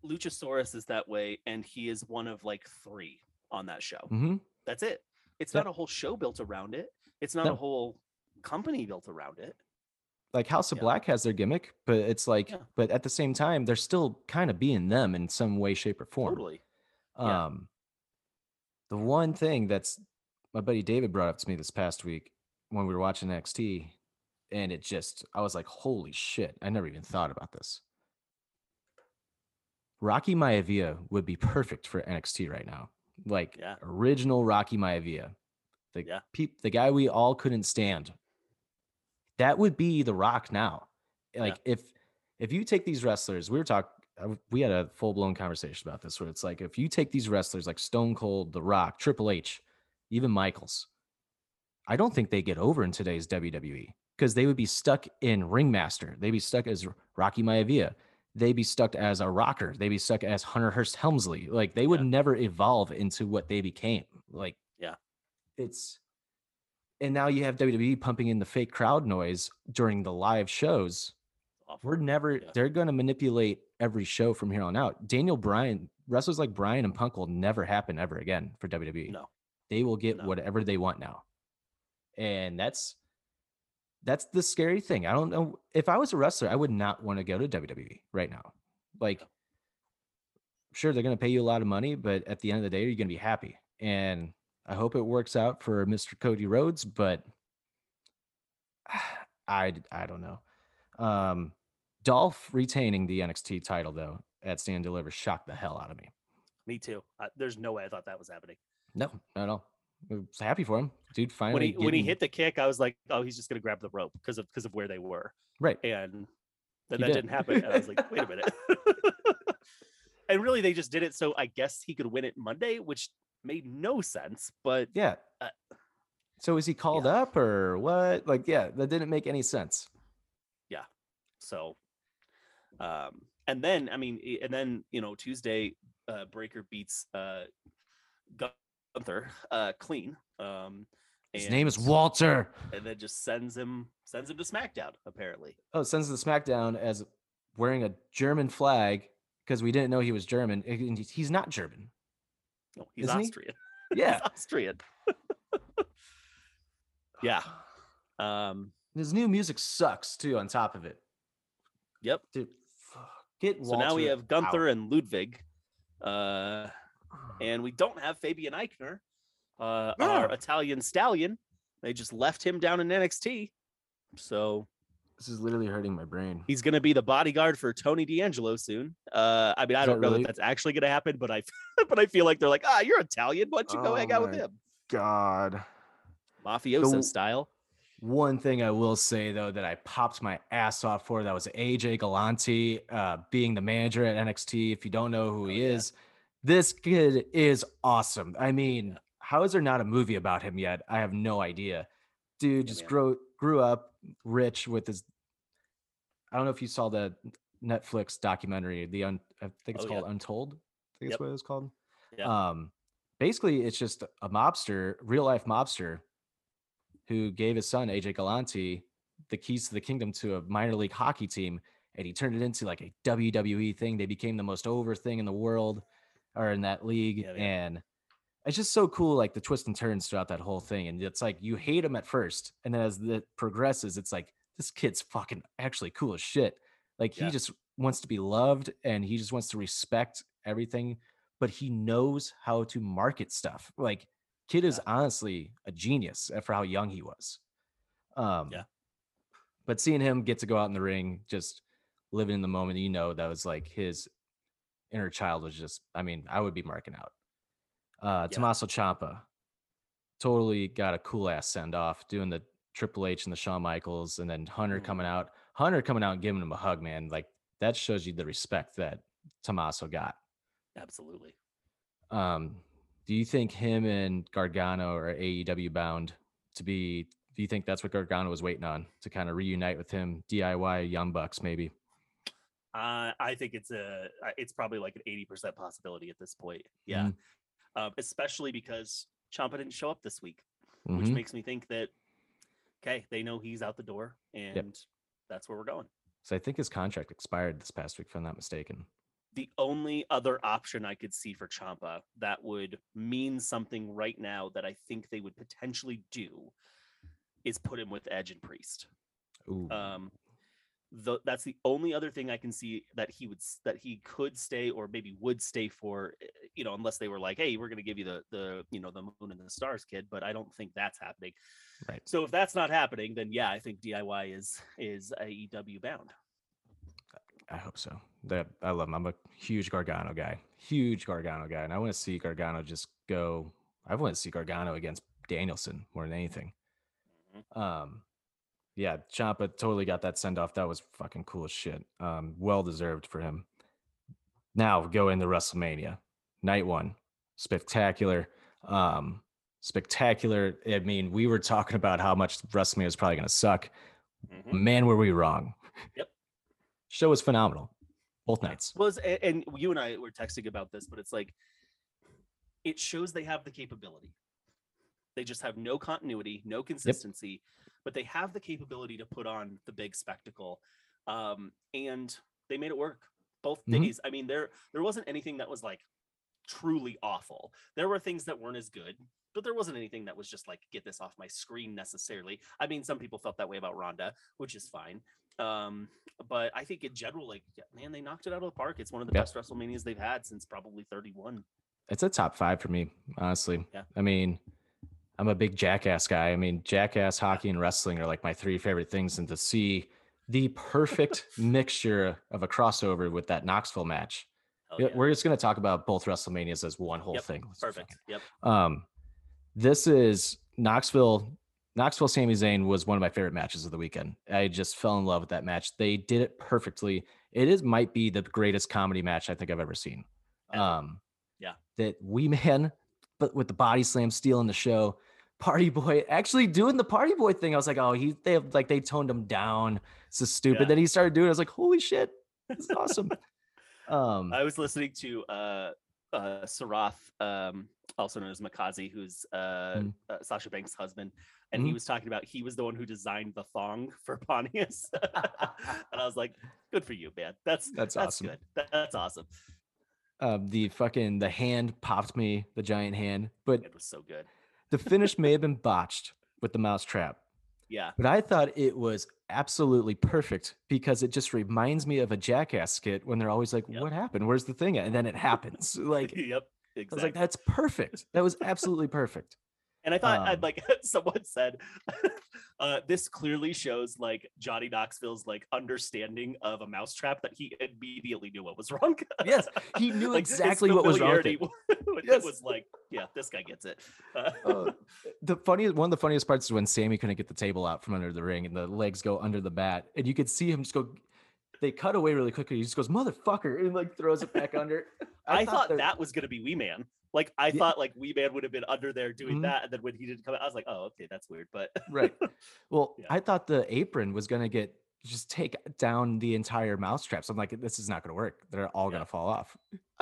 Luchasaurus is that way, and he is one of like three on that show. hmm That's it. It's Yep. not a whole show built around it. It's not No. a whole company built around it. Like House of Yeah. Black has their gimmick, but it's like, Yeah. but at the same time, they're still kind of being them in some way, shape, or form. Totally. Yeah. Um, The one thing that's my buddy David brought up to me this past week when we were watching NXT, and it just I was like, holy shit! I never even thought about this. Rocky Maivia would be perfect for NXT right now, like Yeah. original Rocky Maivia, the Yeah. peop, the guy we all couldn't stand. That would be the Rock now. Like if if you take these wrestlers, we were talking, uh, we had a full blown conversation about this, where it's like if you take these wrestlers like Stone Cold, The Rock, Triple H, even Michaels, I don't think they get over in today's WWE because they would be stuck in Ringmaster. They'd be stuck as Rocky Maivia. They'd be stuck as a rocker. They'd be stuck as Hunter Hearst Helmsley. Like they would Yeah. never evolve into what they became. Like, Yeah. it's, and now you have WWE pumping in the fake crowd noise during the live shows. We're never, Yeah. they're going to manipulate every show from here on out. Daniel Bryan, wrestlers like Bryan and Punk will never happen ever again for WWE No. they will get No. whatever they want now and that's that's the scary thing i don't know if i was a wrestler i would not want to go to wwe right now like sure they're going to pay you a lot of money but at the end of the day you're going to be happy and i hope it works out for mr cody rhodes but i i don't know um dolph retaining the nxt title though at stand deliver shocked the hell out of me Me too. I, there's no way I thought that was happening. no not at all happy for him dude Finally, When he when he hit the kick, I was like, oh, he's just gonna grab the rope because of because of where they were, right and then He that did. didn't happen. And I was like, wait a minute. and really, they just did it so I guess he could win it Monday, which made no sense. But Yeah. Uh, so is he called yeah. up or what? Like, yeah, that didn't make any sense. Yeah. So, um, and then I mean, and then you know Tuesday, uh, Breakker beats uh, Gunther uh, clean. Um, His name is Walter. and then just sends him sends him to SmackDown. Apparently, Oh, sends the SmackDown as wearing a German flag because we didn't know he was German. and he's- not German. no, he's Isn't he? Austrian. Yeah. he's Austrian. yeah. Um. His new music sucks too, on top of it. Yep. Dude. Get So now we have Gunther out. and Ludwig, uh, and we don't have Fabian Aichner, uh, our Italian stallion. They just left him down in NXT, so This is literally hurting my brain. he's going to be the bodyguard for Tony D'Angelo soon. Uh, I mean, I don't know really? if that's actually going to happen, but I, but I feel like they're like, ah, you're Italian. Why don't you go Oh hang out with him, God. mafioso So- style? One thing I will say though that I popped my ass off for that was AJ Galante uh, being the manager at NXT. If you don't know who he Oh, yeah. is, this kid is awesome. I mean, how is there not a movie about him yet? I have no idea. Dude Yeah, just man. grew grew up rich with his. I don't know if you saw the Netflix documentary. The un, I think it's Oh, yeah. called Untold. I think Yep. that's what it was called. Yeah. Um, basically, it's just a mobster, real life mobster, who gave his son AJ Galante the keys to the kingdom to a minor league hockey team, and he turned it into like a WWE thing. They became the most over thing in the world, or in that league, Yeah, yeah. and it's just so cool, like the twists and turns throughout that whole thing. And it's like you hate him at first, and then as it progresses, it's like this kid's fucking actually cool as shit. Like Yeah. he just wants to be loved, and he just wants to respect everything but he knows how to market stuff. Like kid is honestly a genius for how young he was. Um Yeah. But seeing him get to go out in the ring, just living in the moment, you know, that was like his inner child was just, I mean, I would be marking out. Uh Yeah. Tommaso Ciampa totally got a cool ass send off doing the Triple H and the Shawn Michaels and then Hunter Mhm. coming out. Hunter coming out and giving him a hug, man. Like that shows you the respect that Tommaso got. Absolutely. Um, do you think him and Gargano are AEW bound to be? Do you think that's what Gargano was waiting on to kind of reunite with him, DIY Young Bucks, maybe? Uh, I think it's a uh, it's probably like an eighty percent possibility at this point. Yeah, Mhm. um, especially because Ciampa didn't show up this week, which Mhm. makes me think that okay, they know he's out the door, and that's where we're going. So I think his contract expired this past week, if I'm not mistaken. The only other option I could see for Ciampa that would mean something right now that I think they would potentially do is put him with Edge and Priest. Ooh, Um, the, that's the only other thing I can see that he would that he could stay or maybe would stay for, eh, you know, unless they were like, hey, we're going to give you the the you know the moon and the stars kid, but I don't think that's happening. Right. So if that's not happening, then yeah, I think DIY is is AEW bound. I hope so. That I love him. I'm a huge Gargano guy. Huge Gargano guy. And I want to see Gargano just go. I want to see Gargano against Danielson more than anything. Um yeah, Ciampa totally got that send off. That was fucking cool as shit. Um, well deserved for him. Now go into WrestleMania. Night one. Spectacular. Um, spectacular. I mean, we were talking about how much WrestleMania was probably gonna suck. Mhm. Man, were we wrong. Yep. Show was phenomenal. Both nights. was a- and you and I were texting about this, but it's like it shows they have the capability. They just have no continuity, no consistency, but they have the capability to put on the big spectacle. Um, and they made it work both Mhm. days. I mean, there there wasn't anything that was like truly awful. There were things that weren't as good, but there wasn't anything that was just like get this off my screen necessarily. I mean, some people felt that way about Ronda, which is fine. Um, but I think in general, like yeah, man, they knocked it out of the park. It's one of the Yep. best WrestleManias they've had since probably 31. It's a top five for me, honestly. Yeah. I mean, I'm a big jackass guy. I mean, jackass, hockey, and wrestling are like my three favorite things. And to see the perfect mixture of a crossover with that Knoxville match. Yeah. We're just gonna talk about both WrestleManias as one whole Yep, thing. Let's Perfect. Yep. Um, this is Knoxville. Knoxville Sami Zayn was one of my favorite matches of the weekend. I just fell in love with that match. They did it perfectly. It is might be the greatest comedy match I think I've ever seen. Um, Yeah. that Wee Man, but with the body slam stealing the show. Party Boy actually doing the Party Boy thing. I was like, oh, he they have like they toned him down. This is stupid. Yeah. Then he started doing. it. I was like, holy shit, this is awesome. um, I was listening to uh uh Sarath, um, also known as Mikaze, who's uh, Mm. uh Sasha Banks' husband, and he Mhm. was talking about he was the one who designed the thong for Pontius. and I was like, good for you, man. That's That's that's, awesome. good. That- that's awesome. um, the fucking the hand popped me, the giant hand, but It was so good. The finish may have been botched with the mouse trap. Yeah. But I thought it was absolutely perfect because it just reminds me of a jackass skit when they're always like, Yep. "What happened? Where's the thing?" at?" And then it happens. Like yep. Exactly. I was like, "That's perfect. That was absolutely perfect." And I thought, Um, I'd like someone said, uh, this clearly shows like Johnny Knoxville's like understanding of a mousetrap that he immediately knew what was wrong. Yes, he knew Like, exactly what was wrong with Yes. was like, yeah, this guy gets it. Uh, Uh, the funniest one of the funniest parts is when Sami couldn't get the table out from under the ring and the legs go under the bat and you could see him just go. They cut away really quickly. He just goes, "Motherfucker!" and like throws it back under. I, thought that- that was gonna be Wee Man. Like I Yeah. thought like Wee Man would have been under there doing Mhm. that, and then when he didn't come out, I was like, oh, okay, that's weird. But right. Well, Yeah. I thought the apron was gonna get just take down the entire mousetrap. So I'm like, this is not gonna work. They're all Yeah. gonna fall off.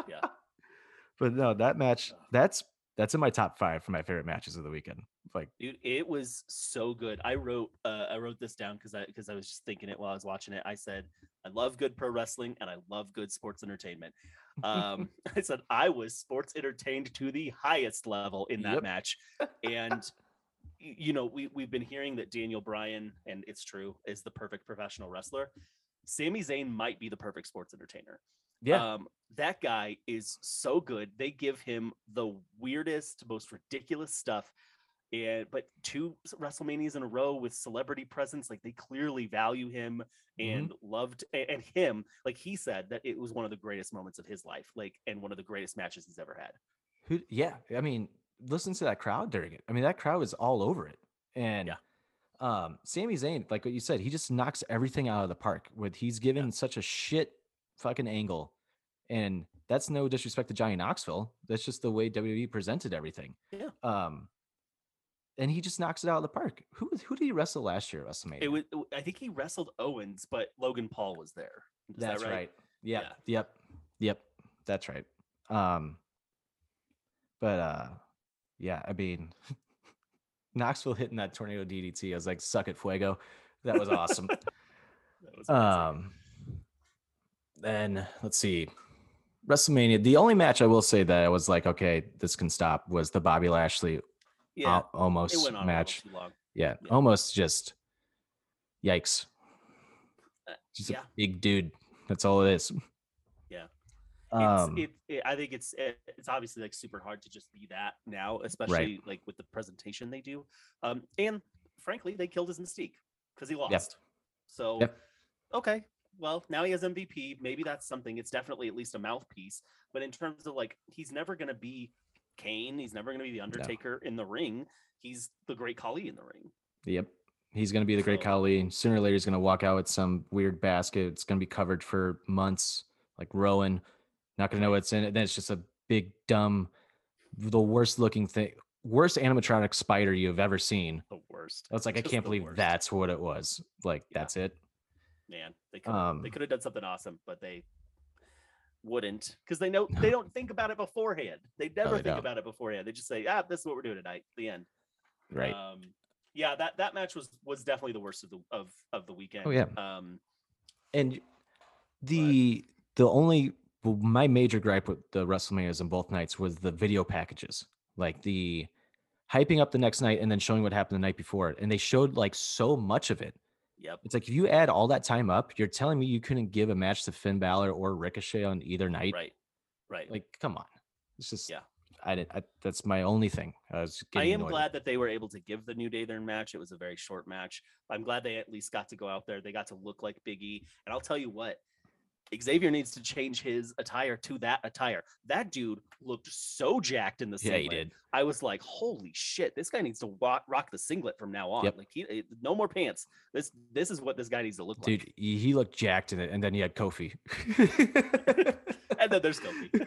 Yeah. but no, that match, that's that's in my top five for my favorite matches of the weekend. Like, Dude, it was so good. I wrote uh, I wrote this down because I because I was just thinking it while I was watching it. I said I love good pro wrestling and I love good sports entertainment. Um, I said I was sports entertained to the highest level in that Yep. match, and you know we we've been hearing that Daniel Bryan and it's true is the perfect professional wrestler. Sami Zayn might be the perfect sports entertainer. Yeah, Um, that guy is so good. They give him the weirdest, most ridiculous stuff. And but two WrestleManias in a row with celebrity presence, like they clearly value him Mhm. and loved and him. Like he said that it was one of the greatest moments of his life, like and one of the greatest matches he's ever had. who? Yeah, I mean, listen to that crowd during it. I mean, that crowd is all over it. And Yeah. um, Sami Zayn, like what you said, he just knocks everything out of the park. With he's given such a shit fucking angle, and that's no disrespect to Johnny Knoxville. That's just the way WWE presented everything. Yeah. Um, and he just knocks it out of the park. Who who did he wrestle last year WrestleMania? It was I think he wrestled Owens, but Logan Paul was there. Is that That's right. Yep. Yeah. Yep. Yep. That's right. Um but uh yeah, I mean Knoxville hitting that tornado DDT. I was like, suck it, fuego. That was awesome. That was um then let's see. WrestleMania. The only match I will say that I was like, okay, this can stop was the Bobby Lashley yeah, al- almost match. a little too long. Yeah, Yeah. almost just yikes. Just yeah. a big dude. That's all it is. Yeah. Um, it's, it, it, I think it's it, it's obviously like super hard to just be that now, especially like with the presentation they do. Um, and frankly, they killed his mystique because he lost. So Yep. okay, well now he has MVP. Maybe that's something. It's definitely at least a mouthpiece. But in terms of like, he's never gonna be Kane. He's never gonna be the Undertaker in the ring. He's the Great Khali in the ring. Yep. He's going to be the great So- Khali. Sooner or later, he's going to walk out with some weird basket. It's going to be covered for months, like Rowan. Not going to know what's in it. Then it's just a big, dumb, the worst looking thing, worst animatronic spider you've ever seen. The worst. I was like, I can't believe worst. that's what it was. Like, Yeah. that's it. Man. They could Um, they could have done something awesome, but they wouldn't because they know they don't think about it beforehand. They never they think don't. about it beforehand. They just say, "Ah, this is what we're doing tonight." The end. Right. Um, yeah, that that match was was definitely the worst of the of of the weekend. Oh, yeah. Um, and the the only well, my major gripe with the WrestleManias in both nights was the video packages, like the hyping up the next night and then showing what happened the night before. And they showed like so much of it. Yep. It's like if you add all that time up, you're telling me you couldn't give a match to Finn Balor or Ricochet on either night. Right. Right. Like, come on. It's just Yeah. I didn't. I, that's my only thing. I was. I am annoyed glad that they were able to give the New Day their match. It was a very short match. I'm glad they at least got to go out there. They got to look like Big E. And I'll tell you what, Xavier needs to change his attire to that attire. That dude looked so jacked in the Yeah, singlet. he did. I was like, holy shit, this guy needs to rock, rock the singlet from now on. Yep. Like he, eh, no more pants. This this is what this guy needs to look Dude, like. he, he looked jacked in it, and then he had Kofi. And then there's Kofi.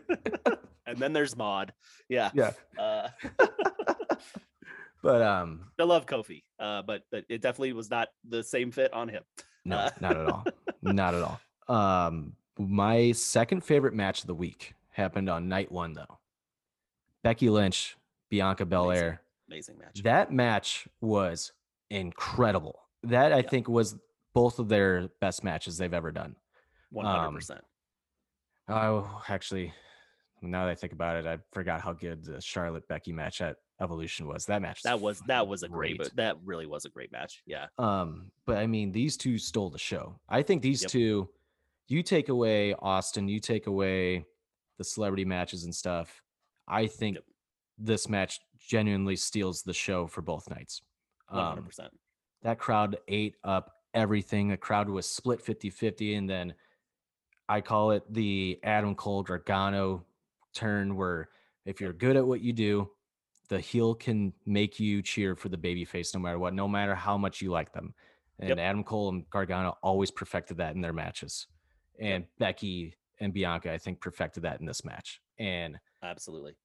and then there's Maud. Yeah. yeah, Uh, but um, I love Kofi, uh, but, but it definitely was not the same fit on him. No, Uh, not at all. not at all. Um, my second favorite match of the week happened on night one, though. Becky Lynch, Bianca Belair. Amazing match. That match was incredible. That I Yeah. think was both of their best matches they've ever done. 100%. Oh, actually, now that I think about it, I forgot how good the Charlotte Becky match at Evolution was. That match, that was that was a great, but that really was a great match. Yeah. Um, but I mean, these two stole the show. I think these Yep. two, you take away Austin, you take away the celebrity matches and stuff. I think Yep. this match genuinely steals the show for both nights. Um, percent. that crowd ate up everything. The crowd was split 50 50. And then I call it the Adam Cole Gargano turn, where if you're good at what you do, the heel can make you cheer for the baby face no matter what, no matter how much you like them. And Yep. Adam Cole and Gargano always perfected that in their matches. And Becky and Bianca, I think, perfected that in this match. And Absolutely.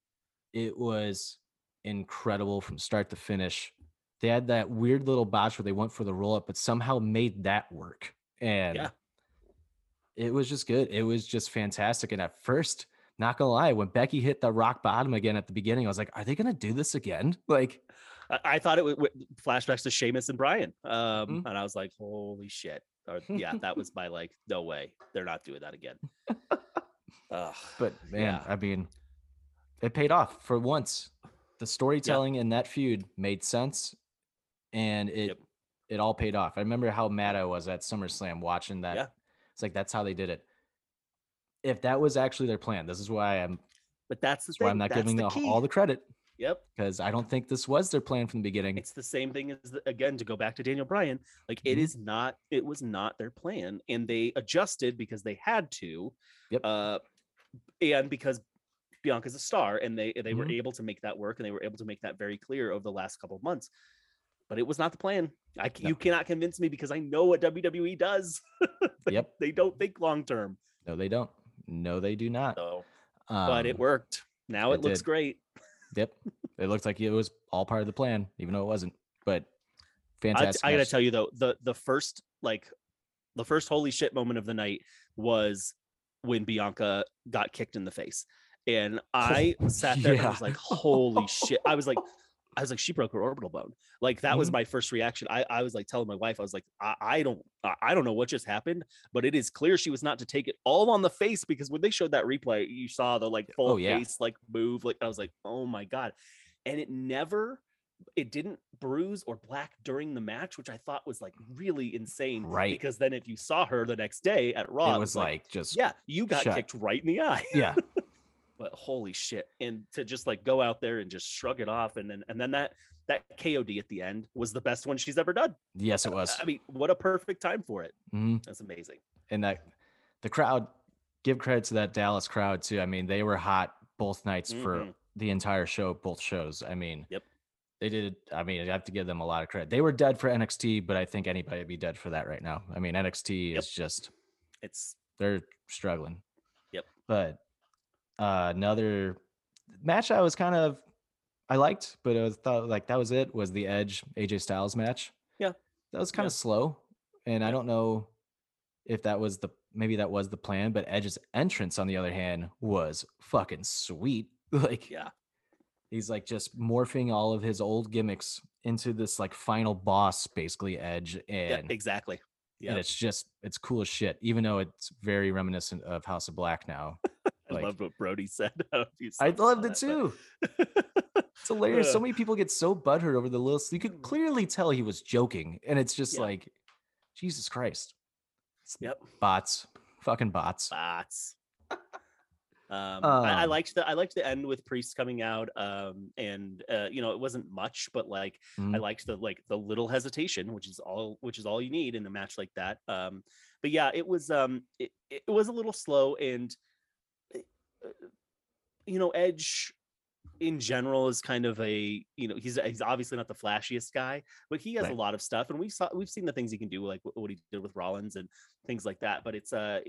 it was incredible from start to finish. They had that weird little botch where they went for the roll up, but somehow made that work. And Yeah. it was just good. It was just fantastic. And at first, not gonna lie, when Becky hit the rock bottom again at the beginning, I was like, are they gonna do this again? Like, I, I thought it would flashbacks to Sheamus and Bryan. Um, Mhm. and I was like, holy shit. Or, yeah, that was my like, no way. They're not doing that again. Ugh. but man, Yeah. I mean, it paid off for once. The storytelling in that feud made sense, and it Yep. it all paid off. I remember how mad I was at SummerSlam watching that. Yeah. It's like that's how they did it. If that was actually their plan, this is why I'm But that's the why I'm not that's giving the, all the credit Yep. because I don't think this was their plan from the beginning. It's the same thing as the, again to go back to Daniel Bryan. Like it Mhm. is not. It was not their plan, and they adjusted because they had to. Yep. Uh, and because Bianca's a star, and they they were Mhm. able to make that work, and they were able to make that very clear over the last couple of months. But it was not the plan. I No. you cannot convince me because I know what WWE does. Yep. they don't think long term. No, they don't. No, they do not. So, but it Um, worked. Now it, it looks did. great. Yep. It looked like it was all part of the plan, even though it wasn't. But I, fantastic. I gotta tell you though, the the first like the first holy shit moment of the night was when Bianca got kicked in the face. And I sat there and I was like, holy shit. I was like, I was like, she broke her orbital bone. Like that was Mhm. my first reaction. I, I was like telling my wife, I was like, I, I don't I, I don't know what just happened, but it is clear she was not to take it all on the face because when they showed that replay, you saw the like full Oh, yeah. face like move. Like I was like, oh my God. And it never it didn't bruise or black during the match, which I thought was like really insane. Right. Because then if you saw her the next day at Raw, it was like just yeah, you got shut. kicked right in the eye. yeah. But holy shit and to just like go out there and just shrug it off and then and then that that KOD at the end was the best one she's ever done. Yes, it was. I mean, what a perfect time for it. Mhm. That's amazing. and that the crowd give credit to that Dallas crowd too. I mean, they were hot both nights for Mhm. the entire show, both shows. I mean, Yep. They did. I mean, I have to give them a lot of credit. They were dead for NXT, but I think anybody would be dead for that right now. I mean, NXT Yep. is just It's they're struggling. Yep. But uh, another match I was kind of I liked, but I was thought like that was it. Was the Edge AJ Styles match? Yeah. That was kind Yeah. of slow, and I don't know if that was the maybe that was the plan. But Edge's entrance, on the other hand, was fucking sweet. Like yeah. he's like just morphing all of his old gimmicks into this like final boss, basically Edge, Yeah, and exactly. Yeah. and it's just it's cool as shit. Even though it's very reminiscent of House of Black now. I like- loved what Brody said. I, don't know if you I loved it that, too. It's hilarious. So many people get so butthurt over the little. You could Mm. clearly tell he was joking, and it's just Yeah. like, Jesus Christ, It's Yep. bots, fucking bots. bots. Um, I, I Um, liked the I liked the end with priests coming out, um, and uh, you know it wasn't much, but like I Mhm. liked the like the little hesitation, which is all which is all you need in a match like that. Um, but yeah, it was um it, it was a little slow, and uh, you know Edge in general is kind of a you know he's he's obviously not the flashiest guy, but he has a lot of stuff, and we saw we've seen the things he can do, like what he did with Rollins and things like that. But it's uh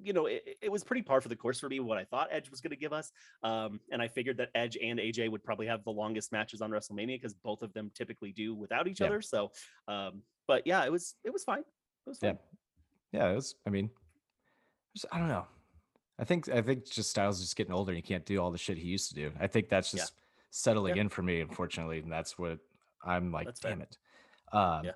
you know it, it was pretty par for the course for me what I thought Edge was going to give us, um, and I figured that Edge and AJ would probably have the longest matches on WrestleMania because both of them typically do without each Yeah. other. So, um, but yeah, it was it was fine. It was Yeah. fine. Yeah, it was. I mean, just, I don't know. I think I think just Styles is just getting older. and He can't do all the shit he used to do. I think that's Yeah. just settling Yeah. in for me, unfortunately, and that's what I'm like. That's fair. damn it. Um, Yeah.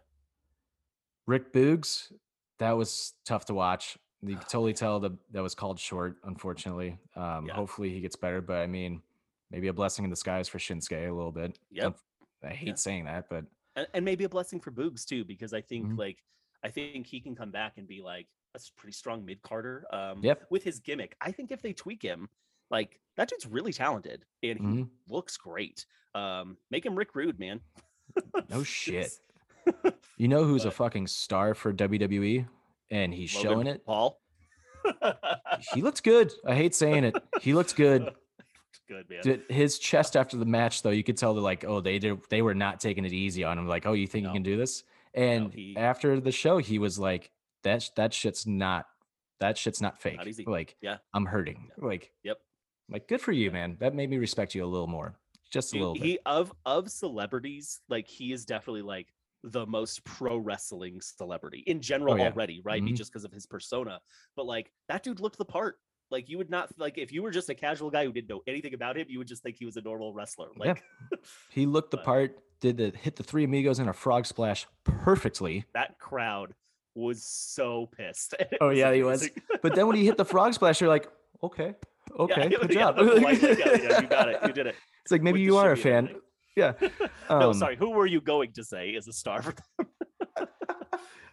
Rick Boogs, that was tough to watch. You could totally tell that that was called short. Unfortunately, um, Yeah. hopefully he gets better. But I mean, maybe a blessing in disguise for Shinsuke a little bit. Yep. Unf- I hate Yeah. saying that, but and, and maybe a blessing for Boogs too, because I think Mhm. like I think he can come back and be like a pretty strong mid carder. Um, Yep. with his gimmick, I think if they tweak him, like that dude's really talented and he Mhm. looks great. Um, make him Rick Rude, man. no shit. You know who's a fucking star for WWE, and he's Logan showing it. Paul. He looks good. I hate saying it. He looks good. Good man. His chest after the match, though, you could tell they're like, oh, they did, they were not taking it easy on him. Like, oh, you think No. you can do this? And he- after the show, he was like, that that shit's not that shit's not fake. easy. Like, Yeah. I'm hurting. Like, Yep. like good for you, man. That made me respect you a little more, just a little bit. he of of celebrities, like he is definitely like the most pro wrestling celebrity in general Oh, yeah. already, right? Mhm. Just because of his persona. But like that dude looked the part. Like you would not like if you were just a casual guy who didn't know anything about him, you would just think he was a normal wrestler. Yeah. Like He looked the but- part. Did the hit the three amigos in a frog splash perfectly. that crowd was so pissed. Oh, yeah, he was. But then when he hit the frog splash, you're like, okay, okay, yeah, good yeah, job. like, yeah, yeah, you got it. You did it. It's like maybe with you are a fan. Yeah. no, Um, sorry. Who were you going to say is a star for them?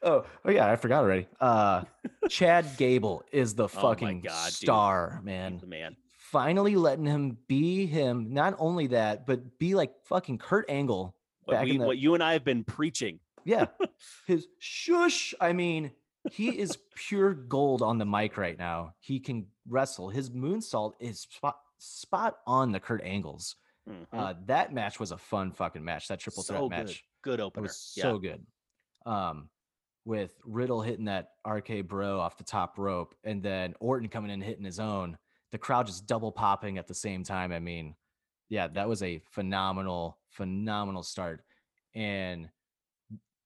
Oh, oh yeah, I forgot already. Uh Chad Gable is the Oh fucking dude. star, He's man. the man. Finally letting him be him. Not only that, but be like fucking Kurt Angle. What, Back we, in the- what you and I have been preaching. Yeah. His shush. I mean, he is pure gold on the mic right now. He can wrestle. His moonsault is spot, spot on the Kurt Angles. Mhm. Uh, that match was a fun fucking match. That triple threat so match. good. Good It opener. was yeah. so good. Um, with Riddle hitting that RK bro off the top rope, and then Orton coming in hitting his own. The crowd just double popping at the same time. I mean, yeah, that was a phenomenal, phenomenal start. And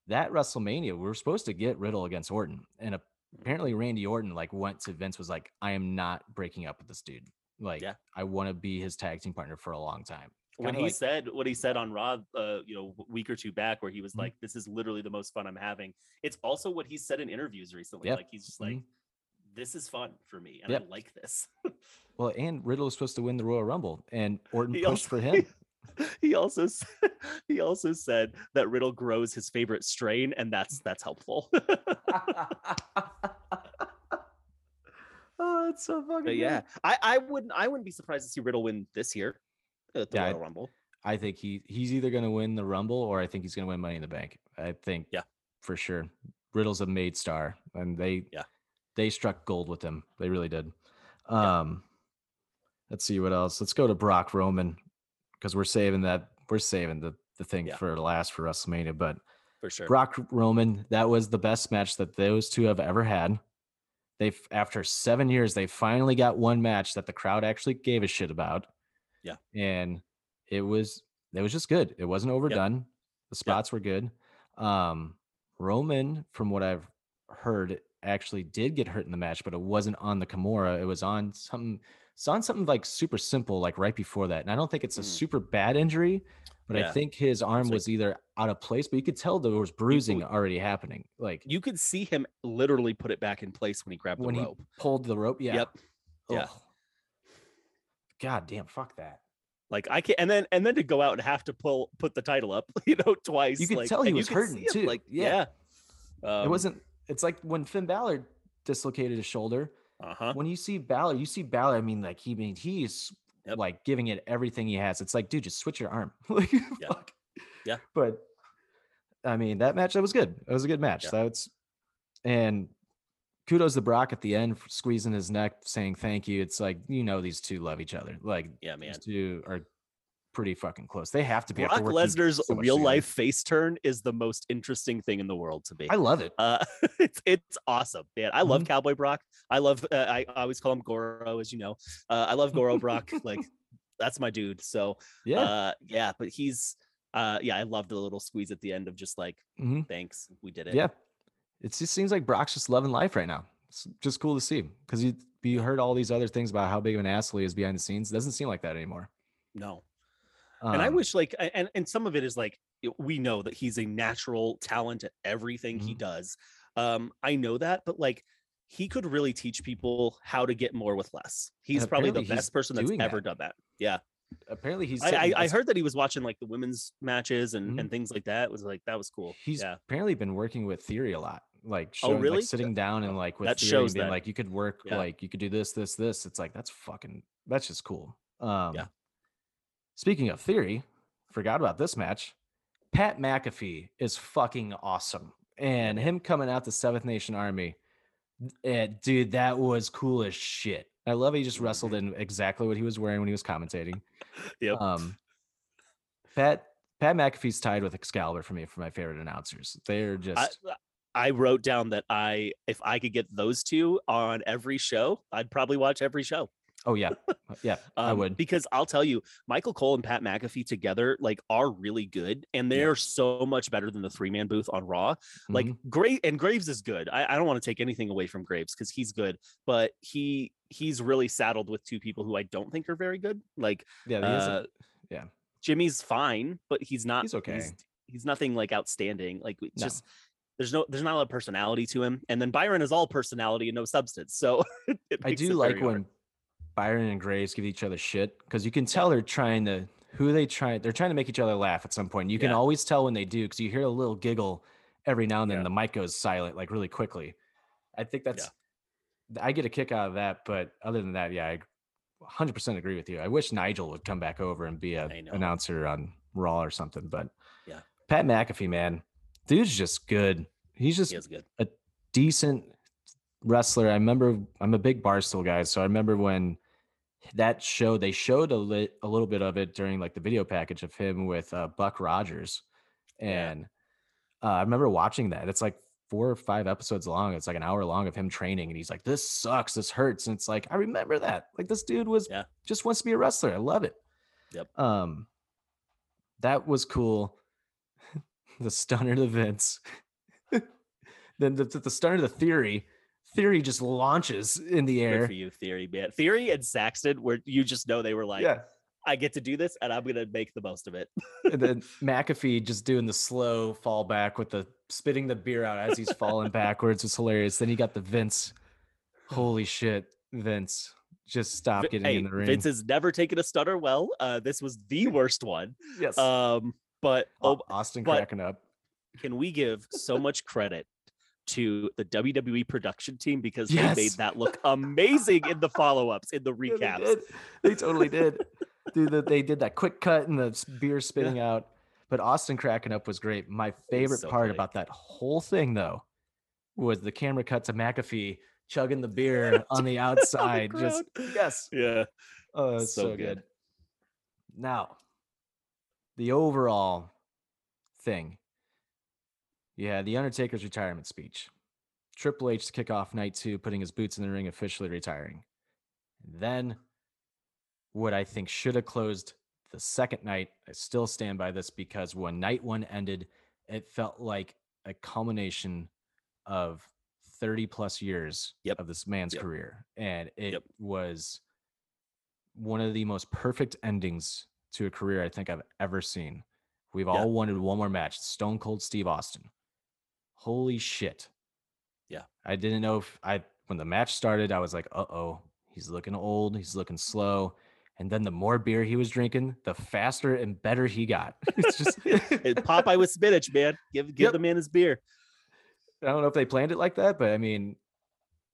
that WrestleMania, we were supposed to get Riddle against Orton, and apparently Randy Orton like went to Vince was like, "I am not breaking up with this dude. Like, Yeah. I want to be his tag team partner for a long time." when Kinda he like- said what he said on Raw, uh, you know, a week or two back, where he was Mhm. like, "This is literally the most fun I'm having." It's also what he said in interviews recently. Yep. Like he's just like, Mhm. "This is fun for me, and Yep. I like this." Well, and Riddle was supposed to win the Royal Rumble, and Orton He pushed also- for him. he also he also said that Riddle grows his favorite strain, and that's that's helpful. oh, it's so fucking. But yeah, I I wouldn't I wouldn't be surprised to see Riddle win this year at the Yeah, I- Royal Rumble. I think he he's either going to win the Rumble or I think he's going to win Money in the Bank. I think, Yeah. for sure. Riddle's a made star, and they Yeah. they struck gold with him. They really did. Yeah. Um, let's see what else. Let's go to Brock Roman because we're saving that. We're saving the the thing Yeah. for last for WrestleMania. But For sure. Brock Roman, that was the best match that those two have ever had. They've after seven years, they finally got one match that the crowd actually gave a shit about. Yeah. And it was it was just good. It wasn't overdone. The spots were good. Um Roman, from what I've heard, actually did get hurt in the match, but it wasn't on the Kimura. It was on something it's on something like super simple, like right before that. And I don't think it's a Mm. super bad injury, but I think his arm like- was either out of place, but you could tell there was bruising already happening. Like you could see him literally put it back in place when he grabbed the when rope. he pulled the rope. Yeah. Yep. Yeah. God damn, fuck that. Like I can't, and then and then to go out and have to pull put the title up, you know, twice. You could like, tell he was hurting, see him, too. Like Yeah. yeah, it wasn't. It's like when Finn Balor dislocated his shoulder. Uh huh. When you see Balor, you see Balor. I mean, like he I mean he's Yep. like giving it everything he has. It's like, dude, just switch your arm. like, Yeah. fuck. Yeah. But I mean, that match that was good. It was a good match. Yeah. That's and kudos to Brock at the end for squeezing his neck, saying thank you. It's like you know these two love each other. Like Yeah, man. these two are pretty fucking close. They have to be. Brock Lesnar's so real life face turn is the most interesting thing in the world to me. I love it. Uh, it's it's awesome, man. I love Mhm. Cowboy Brock. I love. Uh, I always call him Goro, as you know. Uh, I love Goro Brock. Like that's my dude. So Yeah. uh, yeah. But he's uh, yeah. I love the little squeeze at the end of just like Mhm. thanks, we did it. Yeah. It just seems like Brock's just loving life right now. It's just cool to see because you you heard all these other things about how big of an asshole he is behind the scenes. It doesn't seem like that anymore. No. And I Um, wish like and and some of it is like we know that he's a natural talent at everything he Mhm. does. Um, I know that, but like he could really teach people how to get more with less. He's probably the best person that's ever that. done that. Yeah. apparently he's. I, I, I heard that he was watching like the women's matches and, Mhm. and things like that. It was like that was cool. he's yeah. apparently been working with Theory a lot. Like, Oh, really? like sitting down and like with that Theory shows being that. like, you could work, Yeah. like you could do this, this, this. It's like that's fucking. That's just cool. Um, Yeah. Speaking of Theory, forgot about this match. Pat McAfee is fucking awesome, and him coming out the Seven Nation Army, eh, dude, that was cool as shit. I love he just wrestled in exactly what he was wearing when he was commentating. Yep. Um, Pat Pat McAfee's tied with Excalibur for me for my favorite announcers. They're I, just I wrote down that I if I could get those two on every show, I'd probably watch every show. Oh yeah, yeah, I Um, would. because I'll tell you, Michael Cole and Pat McAfee together like are really good, and Yeah. they're so much better than the three man booth on Raw. Like Mhm. great, and Graves is good. I, I don't want to take anything away from Graves because he's good, but he he's really saddled with two people who I don't think are very good. Like yeah, uh, isn't- Jimmy's fine, but he's not. He's okay. He's, he's nothing like outstanding. Like No. just there's no there's not a lot of personality to him, and then Byron is all personality and no substance. So I do like very hard. Byron and Graves give each other shit because you can tell they're trying to who they try they're trying to make each other laugh at some point. You can Yeah. always tell when they do because you hear a little giggle every now and then. Yeah. The mic goes silent like really quickly. I think that's I get a kick out of that, but other than that, yeah, I 100% agree with you. I wish Nigel would come back over and be a know. announcer on Raw or something, but Yeah. Pat McAfee, man, dude's just good. He's just He good. decent wrestler. I remember I'm a big Barstool guy, so I remember when that show they showed a lit a little bit of it during like the video package of him with uh, Buck Rogers, Yeah. and uh, I remember watching that. It's like four or five episodes long. It's like an hour long of him training, and he's like, "This sucks. This hurts." And it's like I remember that. Like this dude was Yeah. just wants to be a wrestler. I love it. Yep. Um, that was cool. the stunner to Vince. then the, the stunner to Theory. Theory just launches in the air. Good for you, Theory, man. Theory and Saxton, where you just know they were like, yeah. I get to do this and I'm gonna make the most of it. and then McAfee just doing the slow fall back with the spitting the beer out as he's falling backwards was hilarious. Then he got the Vince. Holy shit, Vince. just stop getting hey, in the ring. Vince has never taken a stunner well. Uh, this was the worst one. yes. Um, but oh, Austin but- cracking up. can we give so much credit to the WWE production team because Yes. they made that look amazing in the follow-ups, in the Yeah, recaps. They. They totally did. Dude, the, they did that quick cut and the beer spitting out. But Austin cracking up was great. My favorite so part about that whole thing, though, was the camera cut to McAfee chugging the beer on the outside. Just yes, Yeah. oh, so, So good. good. Now, the overall thing. Had the Undertaker's retirement speech. Triple H to kick off night two, putting his boots in the ring, officially retiring. Then, what I think should have closed the second night, I still stand by this because when night one ended, it felt like a culmination of 30 plus years Yep. of this man's Yep. career. And it Yep. was one of the most perfect endings to a career I think I've ever seen. We've Yeah. all wanted one more match Stone Cold Steve Austin. Holy shit. Yeah. I didn't know if I, when the match started, I was like, uh oh, he's looking old, he's looking slow. And then the more beer he was drinking, the faster and better he got. It's just, Popeye with spinach, man. Give give Yep. the man his beer. I don't know if they planned it like that, but I mean,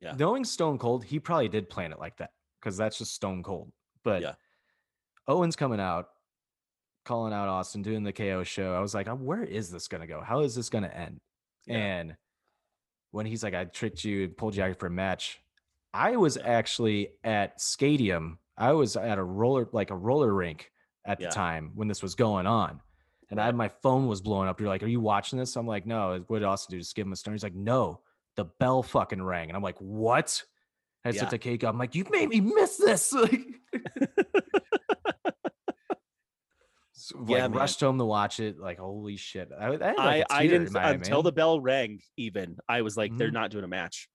Yeah. knowing Stone Cold, he probably did plan it like that because that's just Stone Cold. But Yeah. Owen's coming out, calling out Austin, doing the KO show. I was like, "Uh, where is this going to go? How is this going to end? Yeah. And when he's like, I tricked you and pulled you out for a match, I was actually at Stadium. I was at a roller, like a roller rink at Yeah. the time when this was going on. And I had my phone was blowing up. You're like, Are you watching this? I'm like, No. What did Austin do? Just give him a stone. He's like, No, the bell fucking rang. And I'm like, What? I Yeah. took the cake up. I'm like, You made me miss this. So, Yeah, like rushed home to watch it. Like, holy shit. I, I, like, I, I didn't until the bell rang. Even I was like, they're Mhm. not doing a match.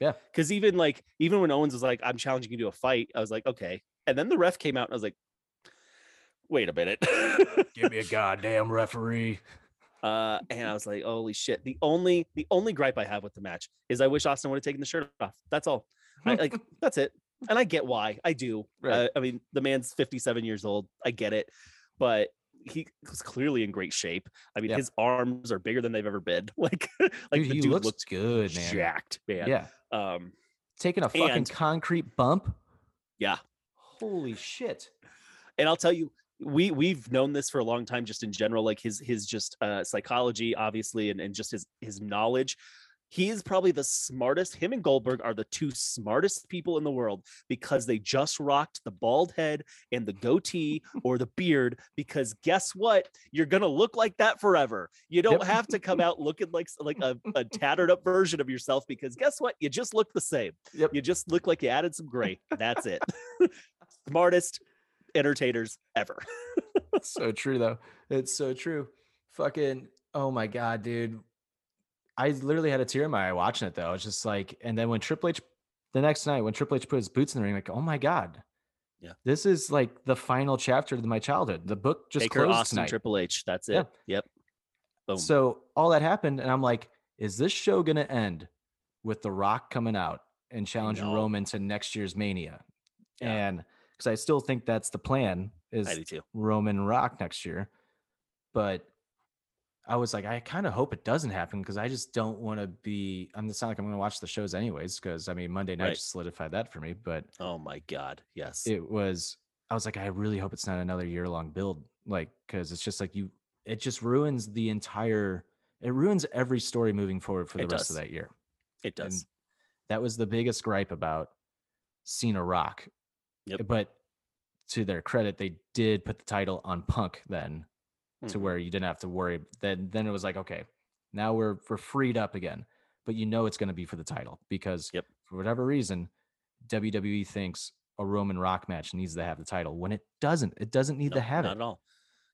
Yeah. Because even like even when Owens was like, I'm challenging you to a fight, I was like, okay. And then the ref came out and I was like, wait a minute. Give me a goddamn referee. uh, and I was like, holy shit. The only the only gripe I have with the match is I wish Austin would have taken the shirt off. That's all. I, like that's it. And I get why. I do. Right. Uh, I mean, the man's 57 years old. I get it. But he was clearly in great shape. I mean, Yep. his arms are bigger than they've ever been. Like, like Dude, the he dude looks looks good, man. jacked, man. Yeah. Um, Taking a fucking And- concrete bump. yeah. Holy shit. And I'll tell you, we we've known this for a long time, just in general, like his his just uh psychology, obviously, and, and just his his knowledge. He is probably the smartest. Him and Goldberg are the two smartest people in the world because they just rocked the bald head and the goatee or the beard. Because guess what? You're gonna look like that forever. You don't Yep. have to come out looking like like a, a tattered up version of yourself. Because guess what? You just look the same. Yep. You just look like you added some gray. That's it. Smartest entertainers ever. so true though. It's so true. Fucking oh my god, dude. I literally had a tear in my eye watching it though. It's just like, and then when Triple H the next night when Triple H put his boots in the ring, like, oh my god. Yeah. This is like the final chapter of my childhood. The book just Taker, closed Austin, tonight. Triple H. That's it. Yeah. Yep. Boom. So all that happened, and I'm like, is this show gonna end with The Rock coming out and challenging. Roman to next year's Mania? Yeah. And because I still think that's the plan is I do too. Roman Rock next year. But I was like, I kind of hope it doesn't happen because I just don't want to be. I'm. It's not like I'm going to watch the shows anyways because I mean Monday night Right. just solidified that for me. But Oh my God. Yes. it was. I was like, I really hope it's not another year long build, like because it's just like you. It just ruins the entire. It ruins every story moving forward for the It rest of that year. it does. That was the biggest gripe about Cena Rock. Yep. But to their credit, they did put the title on Punk then to Mhm. where you didn't have to worry. Then then it was like, okay, now we're we're freed up again. But you know it's going to be for the title because Yep. for whatever reason, WWE thinks a Roman Rock match needs to have the title when it doesn't. It doesn't need No, to have not it. at all.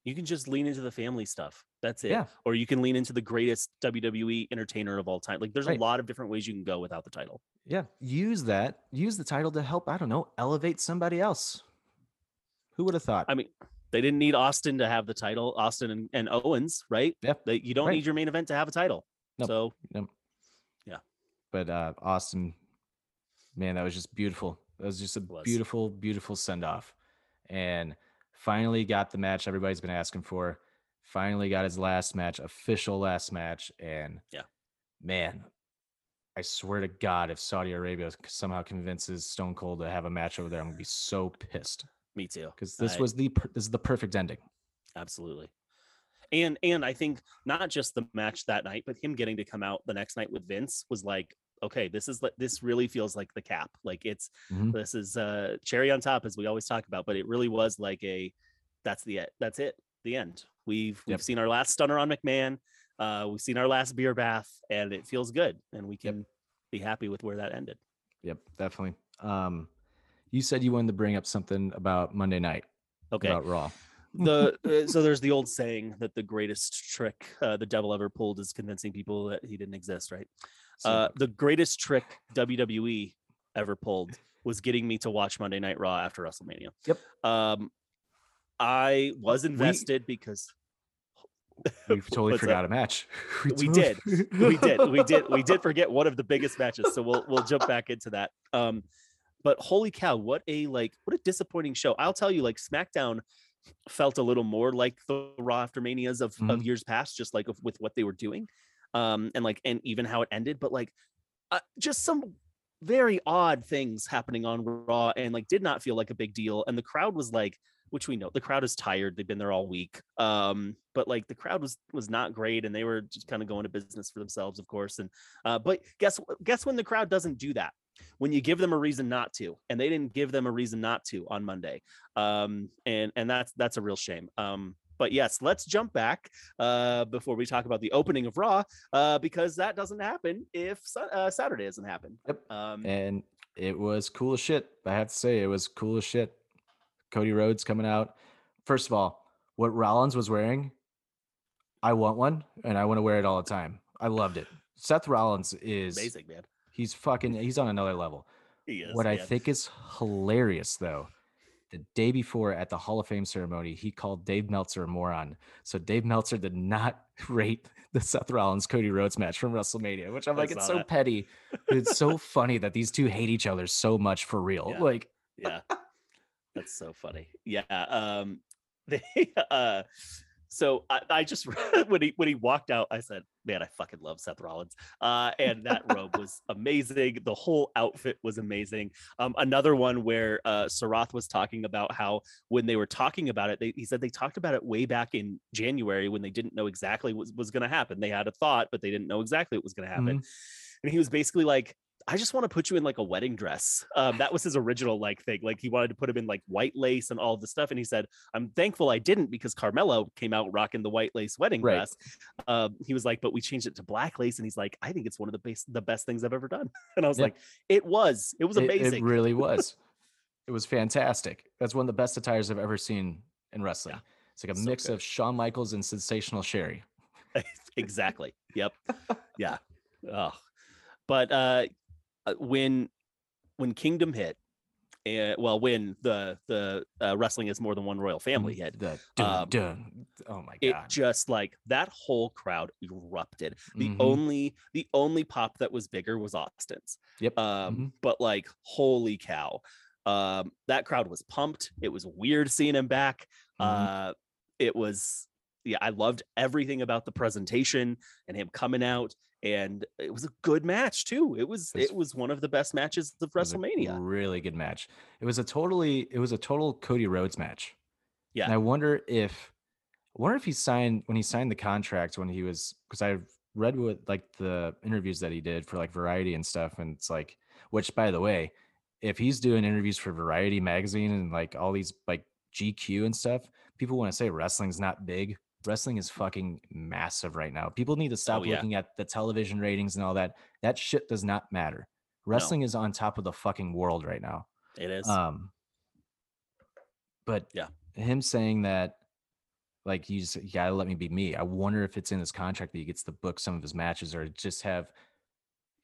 You can just lean into the family stuff. That's it. Yeah. Or you can lean into the greatest WWE entertainer of all time. Like there's Right. a lot of different ways you can go without the title. Yeah, use that. Use the title to help. I don't know, elevate somebody else. Who would have thought? I mean, they didn't need Austin to have the title, Austin and, and Owens, right? Yeah. They, you don't Right. need your main event to have a title. Nope. So but uh Austin, man, that was just beautiful. That was just a was. beautiful, beautiful send off. And finally got the match everybody's been asking for. Finally got his last match, official last match. And Yeah. man, I swear to God, if Saudi Arabia somehow convinces Stone Cold to have a match over there, I'm gonna be so pissed Me too. because this I- was the per- this is the perfect ending. absolutely and and i think not just the match that night but him getting to come out the next night with vince was like okay this is this really feels like the cap like it's Mhm. this is uh cherry on top as we always talk about but it really was like a that's the that's it the end we've we've Yep. seen our last stunner on mcmahon uh we've seen our last beer bath and it feels good and we Yep. can be happy with where that ended Yep, definitely. Um, you said you wanted to bring up something about Monday night okay about Raw. the uh, so there's the old saying that the greatest trick uh, the devil ever pulled is convincing people that he didn't exist right So, uh, the greatest trick WWE ever pulled was getting me to watch Monday Night Raw after WrestleMania. Yep. Um, I was we- invested because we totally forgot a match. We totally- did. we did, we did, we did forget one of the biggest matches. So we'll we'll jump back into that. Um, but holy cow, what a like what a disappointing show. I'll tell you, like SmackDown felt a little more like the Raw after Manias of, of Mhm. years past, just like with what they were doing, um, and like and even how it ended. But like, uh, just some very odd things happening on Raw, and like did not feel like a big deal. And the crowd was like, which we know the crowd is tired; they've been there all week. Um, but like the crowd was was not great, and they were just kind of going to business for themselves, of course. And uh, but guess guess when the crowd doesn't do that when you give them a reason not to and they didn't give them a reason not to on monday um and and that's that's a real shame um but yes let's jump back uh before we talk about the opening of raw uh because that doesn't happen if uh, saturday doesn't happen Yep. um and it was cool as shit. I have to say, it was cool as shit. Cody Rhodes coming out. First of all, what Rollins was wearing, I want one, and I want to wear it all the time. I loved it. Seth Rollins is amazing man he's fucking he's on another level. he is what I think is hilarious though, the day before at the Hall of Fame ceremony, he called Dave Meltzer a moron. So Dave Meltzer did not rate the Seth Rollins Cody Rhodes match from WrestleMania, which I'm like, it's so that. petty. it's so funny that these two hate each other so much for real. Yeah. Like, yeah that's so funny yeah um they uh so I, I just when he when he walked out i said man i fucking love seth rollins uh and that robe was amazing. The whole outfit was amazing. Um another one where uh Seth was talking about how when they were talking about it they, he said they talked about it way back in january when they didn't know exactly what was, was going to happen. They had a thought but they didn't know exactly what was going to happen and he was basically like I just want to put you in like a wedding dress. Um, that was his original like thing. Like he wanted to put him in like white lace and all the stuff. And he said, "I'm thankful I didn't because Carmella came out rocking the white lace wedding Right. dress." Um, he was like, "But we changed it to black lace," and he's like, "I think it's one of the best the best things I've ever done." And I was Yeah. like, "It was. It was amazing." it really was. it was fantastic. That's one of the best attires I've ever seen in wrestling. Yeah. It's like a So mix good. of Shawn Michaels and Sensational Sherri. exactly. Yep. Yeah. Oh. But uh, when when Kingdom hit, uh, well, when the the uh, wrestling is more than one royal family hit, The dun, Um, dun. Oh my god, it just like that whole crowd erupted. The Mhm. only the only pop that was bigger was Austin's. Yep. Um, Mhm. but like holy cow. Um, that crowd was pumped. It was weird seeing him back. Mhm. Uh it was yeah, I loved everything about the presentation and him coming out. And it was a good match too. It was It was- one of the best matches of It was a WrestleMania. really good match. It was a totally it was a total Cody Rhodes match. Yeah. And I wonder if I wonder if he signed when he signed the contract when he was because I've read what like the interviews that he did for like Variety and stuff, and it's like which by the way, if he's doing interviews for Variety magazine and like all these like GQ and stuff, people want to say wrestling's not big. Wrestling is fucking massive right now. People need to stop Oh, yeah. looking at the television ratings and all that. That shit does not matter. Wrestling is on top of the fucking world right now. It is. Um, but Yeah. him saying that, like, he's you gotta let me be me. I wonder if it's in his contract that he gets to book some of his matches or just have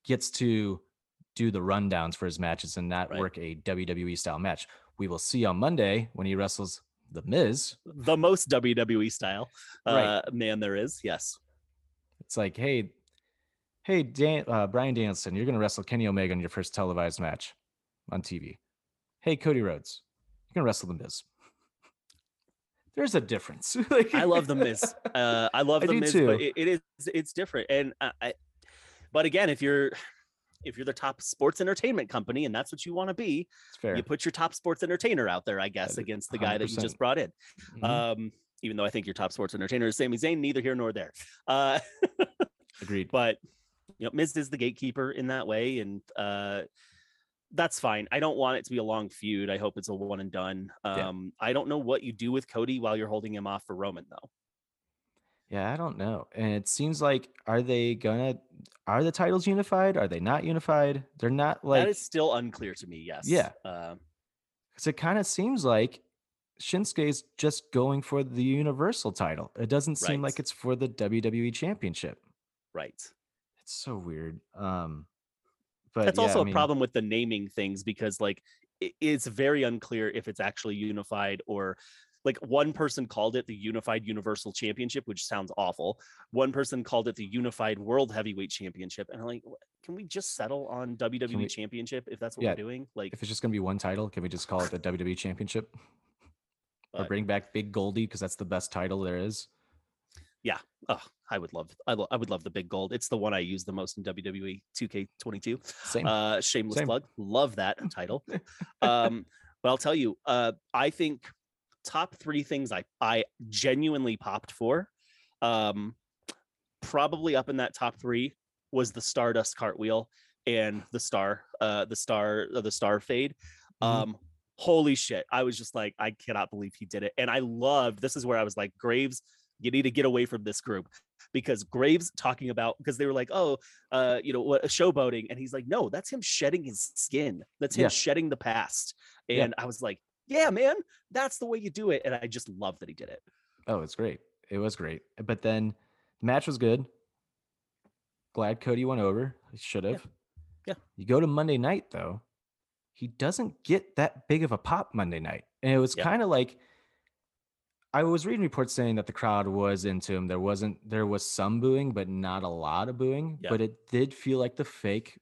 gets to do the rundowns for his matches and not Right. work a WWE style match. We will see on Monday when he wrestles the Miz. the most WWE style Right. uh, man there is. Yes. It's like, hey, hey, Dan, uh, Bryan Danielson, you're gonna wrestle Kenny Omega in your first televised match on TV. hey, Cody Rhodes, you're going to wrestle the Miz. There's a difference. I love the Miz. Uh, I love I the Miz, too. but it, it is it's different. And I, I, but again, if you're if you're the top sports entertainment company and that's what you want to be, you put your top sports entertainer out there, I guess, That against the guy that you just brought in. Mhm. Um, even though I think your top sports entertainer is Sami Zayn, neither here nor there. Uh, Agreed. but you know, Miz is the gatekeeper in that way, and uh, that's fine. I don't want it to be a long feud. I hope it's a one and done. Yeah. Um, I don't know what you do with Cody while you're holding him off for Roman, though. Yeah, I don't know. And it seems like are they gonna are the titles unified? Are they not unified? They're not like that is still unclear to me. Yes. Yeah. Uh, because it kind of seems like Shinsuke's just going for the universal title. It doesn't seem like it's for the WWE championship. right. It's so weird. Um but That's yeah, also I a mean, problem with the naming things because, like, it's very unclear if it's actually unified or. Like one person called it the Unified Universal Championship, which sounds awful. One person called it the Unified World Heavyweight Championship, and I'm like, can we just settle on WWE we- Championship if that's what Yeah, we're doing? Like, If it's just gonna be one title, can we just call it the WWE championship? Or bring back Big Goldie because that's the best title there is. Yeah, oh, I would love, I, lo- I would love the big gold. It's the one I use the most in WWE 2K22. Same. Uh, shameless Same. plug. Love that title. um, but I'll tell you, uh, I think top three things I I genuinely popped for, um, probably up in that top three was the Stardust cartwheel and the star, uh, the star, uh, the star fade. Mhm. Um, holy shit! I was just like, I cannot believe he did it, and I loved. This is where I was like, Graves, you need to get away from this group because Graves talking about because they were like, oh, uh, you know, what showboating, and he's like, no, that's him shedding his skin. That's him Yeah. shedding the past. Yeah. And I was like, yeah, man, that's the way you do it. And I just love that he did it. Oh, it's great. It was great. But then the match was good. Glad Cody went over. He should have. Yeah. You go to Monday night though, he doesn't get that big of a pop Monday night. And it was Yeah. kind of like I was reading reports saying that the crowd was into him. There wasn't there was some booing, but not a lot of booing. Yeah. But it did feel like the fake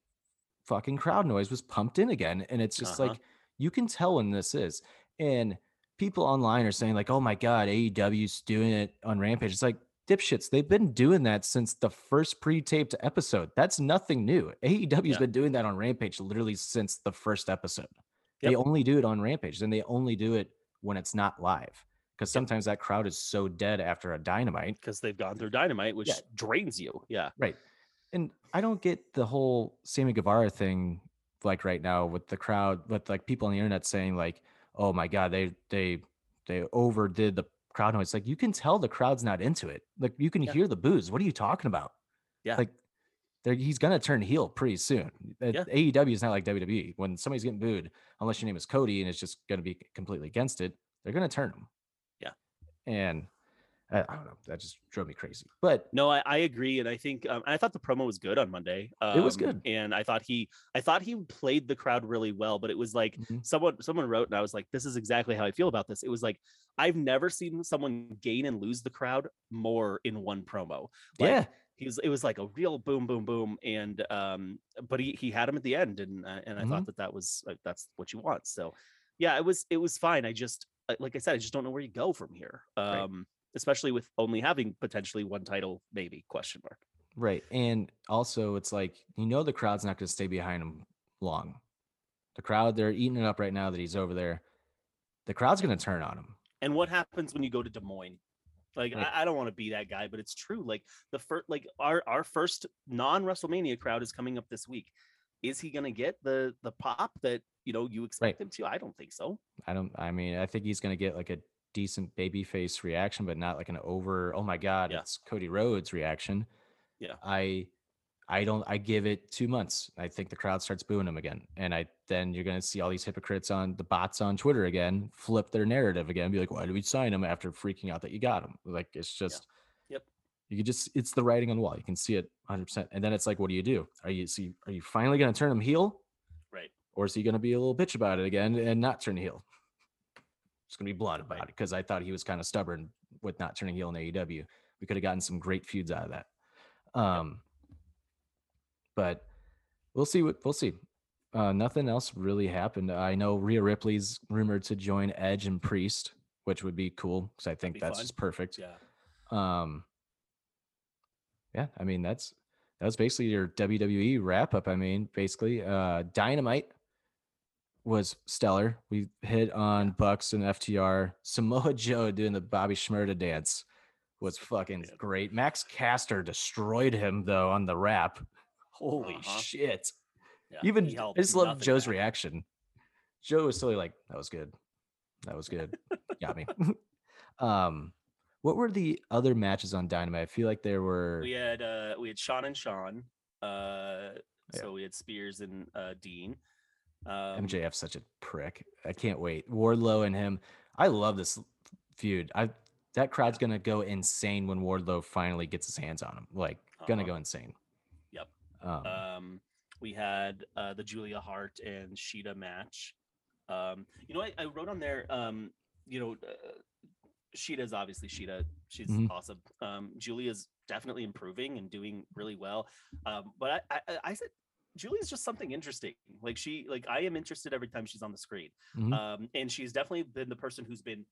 fucking crowd noise was pumped in again. And it's just Uh-huh. like you can tell when this is. And people online are saying, like, oh my God, AEW's doing it on Rampage. It's like, dipshits, they've been doing that since the first pre-taped episode. That's nothing new. AEW's Yeah. been doing that on Rampage literally since the first episode. They only do it on Rampage, and they only do it when it's not live. Because sometimes that crowd is so dead after a dynamite. Because they've gone through dynamite, which Yeah. drains you. Yeah. Right. And I don't get the whole Sammy Guevara thing like right now with the crowd, with like people on the internet saying like, "Oh my god, they they they overdid the crowd noise." Like you can tell the crowd's not into it. Like you can Yeah. hear the boos. What are you talking about? Yeah. Like he's gonna turn heel pretty soon. Yeah. AEW is not like WWE. When somebody's getting booed, unless your name is Cody and it's just gonna be completely against it, they're gonna turn them. Yeah. And I, I don't know. That just drove me crazy. But No, I, I agree, and I think um, I thought the promo was good on Monday. It was um, good. and I thought he, I thought he played the crowd really well. But it was like Mhm. someone, someone wrote, and I was like, this is exactly how I feel about this. It was like I've never seen someone gain and lose the crowd more in one promo. Like, yeah, he was, it was like a real boom, boom, boom, and um, but he he had him at the end, and uh, and I Mhm. thought that that was uh, that's what you want. So yeah, it was it was fine. I just uh, like I said, I just don't know where you go from here. Right. Especially with only having potentially one title, maybe question mark. Right. And also, it's like, you know, the crowd's not going to stay behind him long. The crowd, they're eating it up right now that he's over there. The crowd's going to turn on him. And what happens when you go to Des Moines? Like Right. I, I don't want to be that guy, but it's true. Like the first, like our our first non WrestleMania crowd is coming up this week. Is he gonna get the the pop that you know you expect him to? I don't think so. I don't, I mean, I think he's going to get like a decent baby face reaction, but not like an over, oh my God, Yeah. it's Cody Rhodes reaction. Yeah. I, I don't, I give it two months. I think the crowd starts booing him again. And I, then you're going to see all these hypocrites on the bots on Twitter again, flip their narrative again, be like, why did we sign him after freaking out that you got him? Like, it's just, Yep. you could just, it's the writing on the wall. You can see it 100%. And then it's like, what do you do? Are you, see, are you finally going to turn him heel? Right. or is he going to be a little bitch about it again and not turn heel? Just going to be blunt about it because I thought he was kind of stubborn with not turning heel in AEW. We could have gotten some great feuds out of that. Um, but we'll see what we'll see. Uh, nothing else really happened. I know Rhea Ripley's rumored to join Edge and Priest, which would be cool because I think that's fun. just perfect. Yeah. Um, yeah, I mean that's that was basically your WWE wrap up. I mean, basically, uh, Dynamite was stellar. We hit on Bucks and FTR. Samoa Joe doing the Bobby Shmurda dance was fucking Yeah. great. Max Caster destroyed him though on the rap. Holy Uh-huh. shit! Yeah, Even I just love Joe's back. reaction. Joe was totally like, "That was good. That was good. Got me." um, what were the other matches on Dynamite? I feel like there were. We had uh we had Sean and Sean. Uh Yeah. so we had Spears and uh Dean. Um MJF's such a prick. I can't wait. Wardlow and him. I love this feud. I that crowd's gonna go insane when Wardlow finally gets his hands on him. Like, gonna Uh-huh. go insane. Yep. Um, Um, we had uh, the Julia Hart and Shida match. Um, you know, I, I wrote on there. Um, you know, uh, Shida's obviously Shida. She's Mhm. awesome. Um, Julia's definitely improving and doing really well. Um, but I, I, I said Julia's just something interesting. Like she, like I am interested every time she's on the screen. Mhm. Um, and she's definitely been the person who's been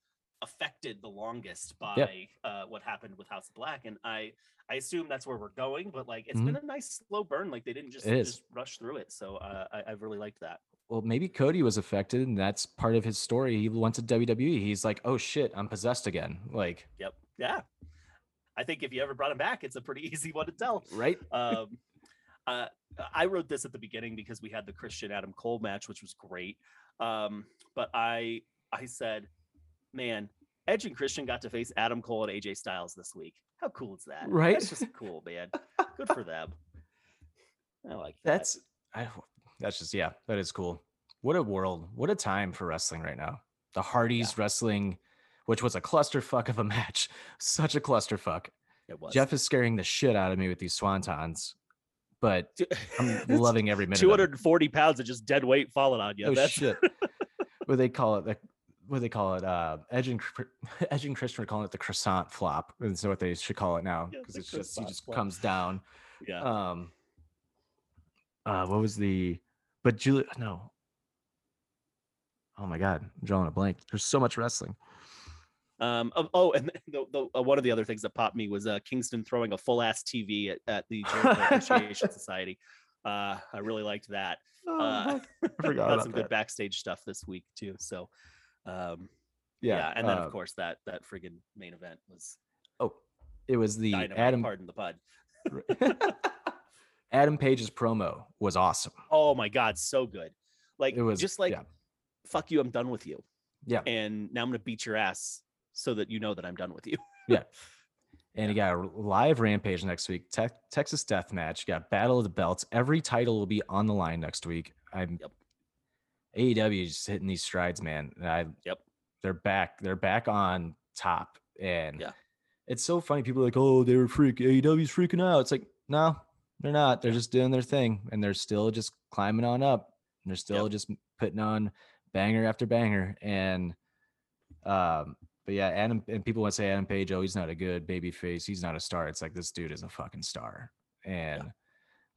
affected the longest by uh, what happened with House of Black. And I, I assume that's where we're going. But like, it's been a nice slow burn. Like they didn't just, Mm-hmm. Just rush through it. So uh, I, I've really liked that. well, maybe Cody was affected, and that's part of his story. He went to WWE. He's like, "Oh shit, I'm possessed again." Like, Yep. Yeah. I think if you ever brought him back, it's a pretty easy one to tell. right? Um, uh, I wrote this at the beginning because we had the Christian Adam Cole match, which was great. Um, but I I said, man, Edge and Christian got to face Adam Cole and AJ Styles this week. How cool is that? Right? That's just cool, man. Good for them. I like that. That's I. That's just yeah, that is cool. What a world! What a time for wrestling right now. The Hardys wrestling, which was a clusterfuck of a match, such a clusterfuck. it was. Jeff is scaring the shit out of me with these swantons, but I'm loving every minute. 240 of it. hundred and forty pounds of just dead weight falling on you. oh That's shit! what they call it? The, what they call it? Uh, Edge and Edge and Christian are calling it the croissant flop. And so what they should call it now because the it's just he just flop. comes down. yeah. Um. Uh, what was the? But Julia, no. Oh my god, I'm drawing a blank. There's so much wrestling. Um. Oh, oh, and the, the, uh, one of the other things that popped me was uh, Kingston throwing a full ass TV at, at the Appreciation Society. Uh, I really liked that. Uh, I forgot got some good backstage stuff this week too. So, um, Yeah, yeah, and then uh, of course that that friggin' main event was Oh, it was the dynamite. Adam Pardon the pun. Adam Page's promo was awesome. Oh my god, so good. Like It was just like yeah, fuck you, I'm done with you, yeah. and now I'm gonna beat your ass so that you know that I'm done with you. Yeah. And you got a live rampage next week. Te- Texas Death Match. You got Battle of the Belts. Every title will be on the line next week. I'm Yep. AEW is just hitting these strides, man. And I Yep. they're back. They're back on top. And Yeah. it's so funny. People are like, oh, they were freak. AEW's freaking out. It's like, no, they're not. They're just doing their thing, and they're still just climbing on up. And they're still Yep. just putting on banger after banger. And um, but yeah, Adam and people want to say Adam Page, oh, he's not a good baby face. He's not a star. It's like this dude is a fucking star. And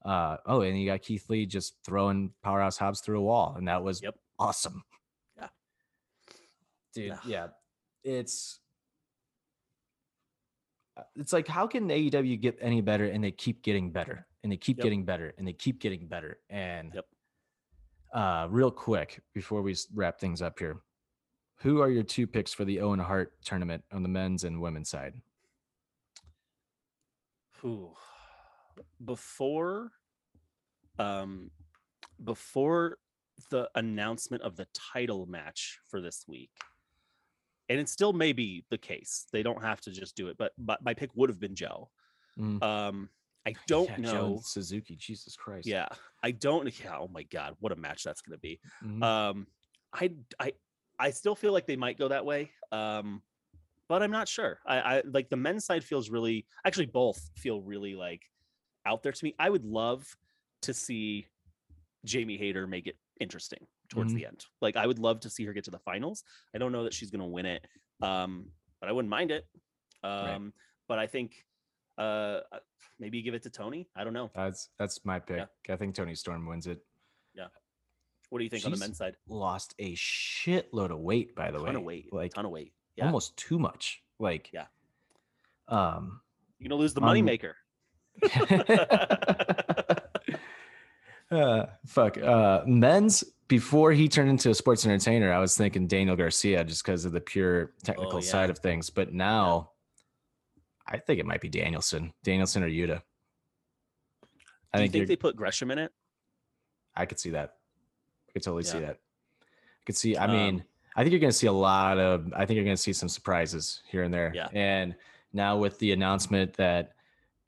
uh oh, and you got Keith Lee just throwing Powerhouse Hobbs through a wall, and that was Yep. awesome. Yeah. Dude, Yeah. yeah. It's uh, it's like how can AEW get any better and they keep getting better and they keep Yep. getting better and they keep getting better. And Yep. uh real quick before we wrap things up here. Who are your two picks for the Owen Hart tournament on the men's and women's side? Whew. Before, um, before the announcement of the title match for this week, and it still may be the case. They don't have to just do it, but, but my pick would have been Joe. Mm. Um, I don't Yeah, know. and Suzuki, Jesus Christ. Yeah, I don't. Yeah, oh my God, what a match that's going to be. Mhm. Um, I, I, I still feel like they might go that way. Um, but I'm not sure. I, I like the men's side feels really, actually, both feel really like out there to me. I would love to see Jamie Hayter make it interesting towards Mhm. the end. Like, I would love to see her get to the finals. I don't know that she's going to win it, um, but I wouldn't mind it. Um, But I think uh, uh, maybe give it to Tony. I don't know. That's that's my pick. I think Toni Storm wins it. Yeah. What do you think on the men's side? Lost a shitload of weight, by the way. Ton of weight. Like ton of weight. Yeah. almost too much. Like Yeah. Um You're gonna lose the Um, moneymaker. uh, fuck. Uh, men's before he turned into a sports entertainer, I was thinking Daniel Garcia just because of the pure technical Oh, yeah. side of things. But now, I think it might be Danielson, Danielson or Yuta. I Do you think, think you're- they put Gresham in it? I could see that. I could totally see that. I could see. I Um, mean, I think you're going to see a lot of. I think you're going to see some surprises here and there. Yeah. And now with the announcement that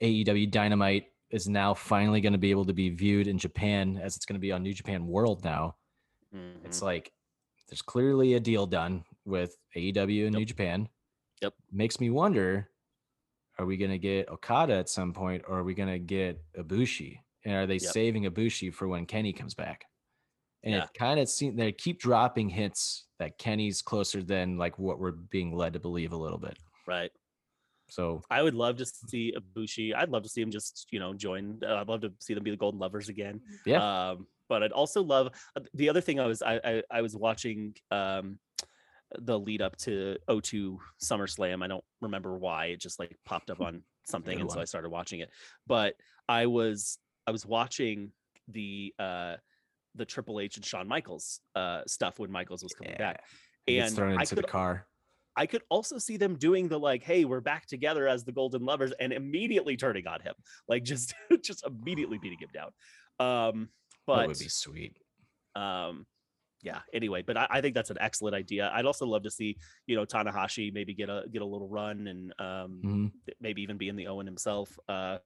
AEW Dynamite is now finally going to be able to be viewed in Japan as it's going to be on New Japan World now. Mhm. It's like there's clearly a deal done with AEW and Yep. New Japan. Yep. Makes me wonder are we going to get Okada at some point or are we going to get Ibushi? And are they Yep. saving Ibushi for when Kenny comes back? And Yeah. it kind of seems they keep dropping hints that Kenny's closer than like what we're being led to believe a little bit. right. So I would love to see Ibushi. I'd love to see him just, you know, join. Uh, I'd love to see them be the Golden Lovers again. yeah, Um, but I'd also love uh, the other thing I was I I, I was watching um the lead up to O2 SummerSlam. I don't remember why it just like popped up on something, Good and so. I started watching it. But I was I was watching the uh the Triple H and Shawn Michaels uh stuff when Michaels was coming back. And thrown I into the car. I could also see them doing the like, hey, we're back together as the Golden Lovers, and immediately turning on him, like just just immediately beating him down. Um, that but would be sweet. um, yeah. Anyway, but I, I think that's an excellent idea. I'd also love to see you know Tanahashi maybe get a get a little run and um, Mhm. maybe even be in the Owen himself. Uh,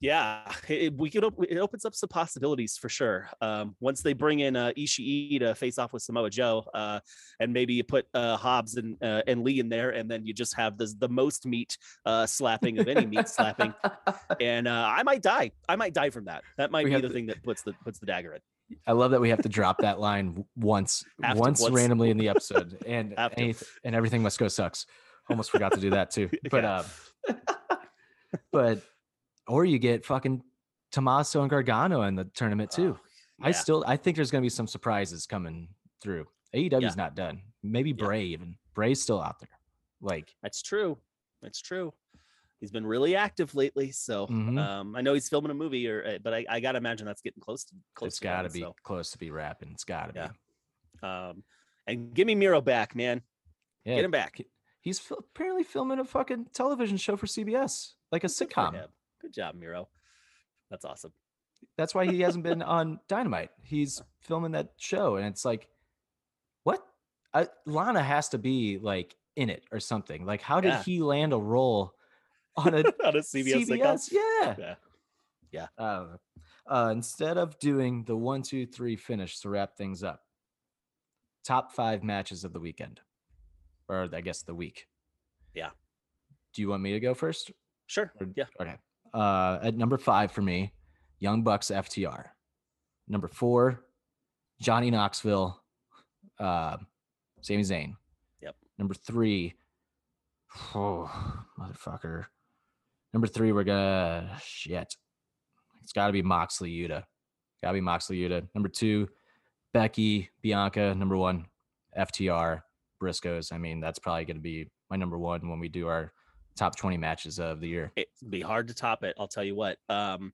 yeah, it, we could. op- It opens up some possibilities for sure. Um, once they bring in uh, Ishii to face off with Samoa Joe, uh, and maybe you put uh, Hobbs and uh, and Lee in there, and then you just have the the most meat uh, slapping of any meat slapping. And uh, I might die. I might die from that. That might We be the to- thing that puts the puts the dagger in. I love that we have to drop that line once, to once, once. randomly in the episode, and and everything must go sucks. Almost forgot to do that too. But Yeah. uh, but or you get fucking Tommaso and Gargano in the tournament too. Oh, I still I think there's gonna be some surprises coming through. AEW's Yeah. not done. Maybe Yeah. Bray even. Bray's still out there. Like That's true. That's true. He's been really active lately, so Mhm. um, I know he's filming a movie, or uh, but I, I gotta imagine that's getting close to close. it's to got to done, be so, close to be wrapping. It's got to Yeah. be. um, and give me Miro back, man. Yeah, Get him back. He's apparently filming a fucking television show for CBS, like a sitcom. Good job, Miro. That's awesome. That's why he hasn't been on Dynamite. He's filming that show, and it's like, what? I, Lana has to be like in it or something. Like, how did Yeah. he land a role on a On a CBS, CBS? Yeah. Yeah. Don't know. Uh, instead of doing the one, two, three finish to wrap things up, top five matches of the weekend, or I guess the week. Yeah. Do you want me to go first? Sure. Or- Yeah. Okay. Uh, at number five for me, Young Bucks FTR. Number four, Johnny Knoxville, uh, Sami Zayn. Yep. Number three, oh, motherfucker. Number three, we're gonna shit. It's got to be Moxley Yuta. Got to be Moxley Yuta. Number two, Becky Bianca. Number one, FTR Briscoes. I mean, that's probably going to be my number one when we do our top 20 matches of the year. It'd be hard to top it. I'll tell you what. Um,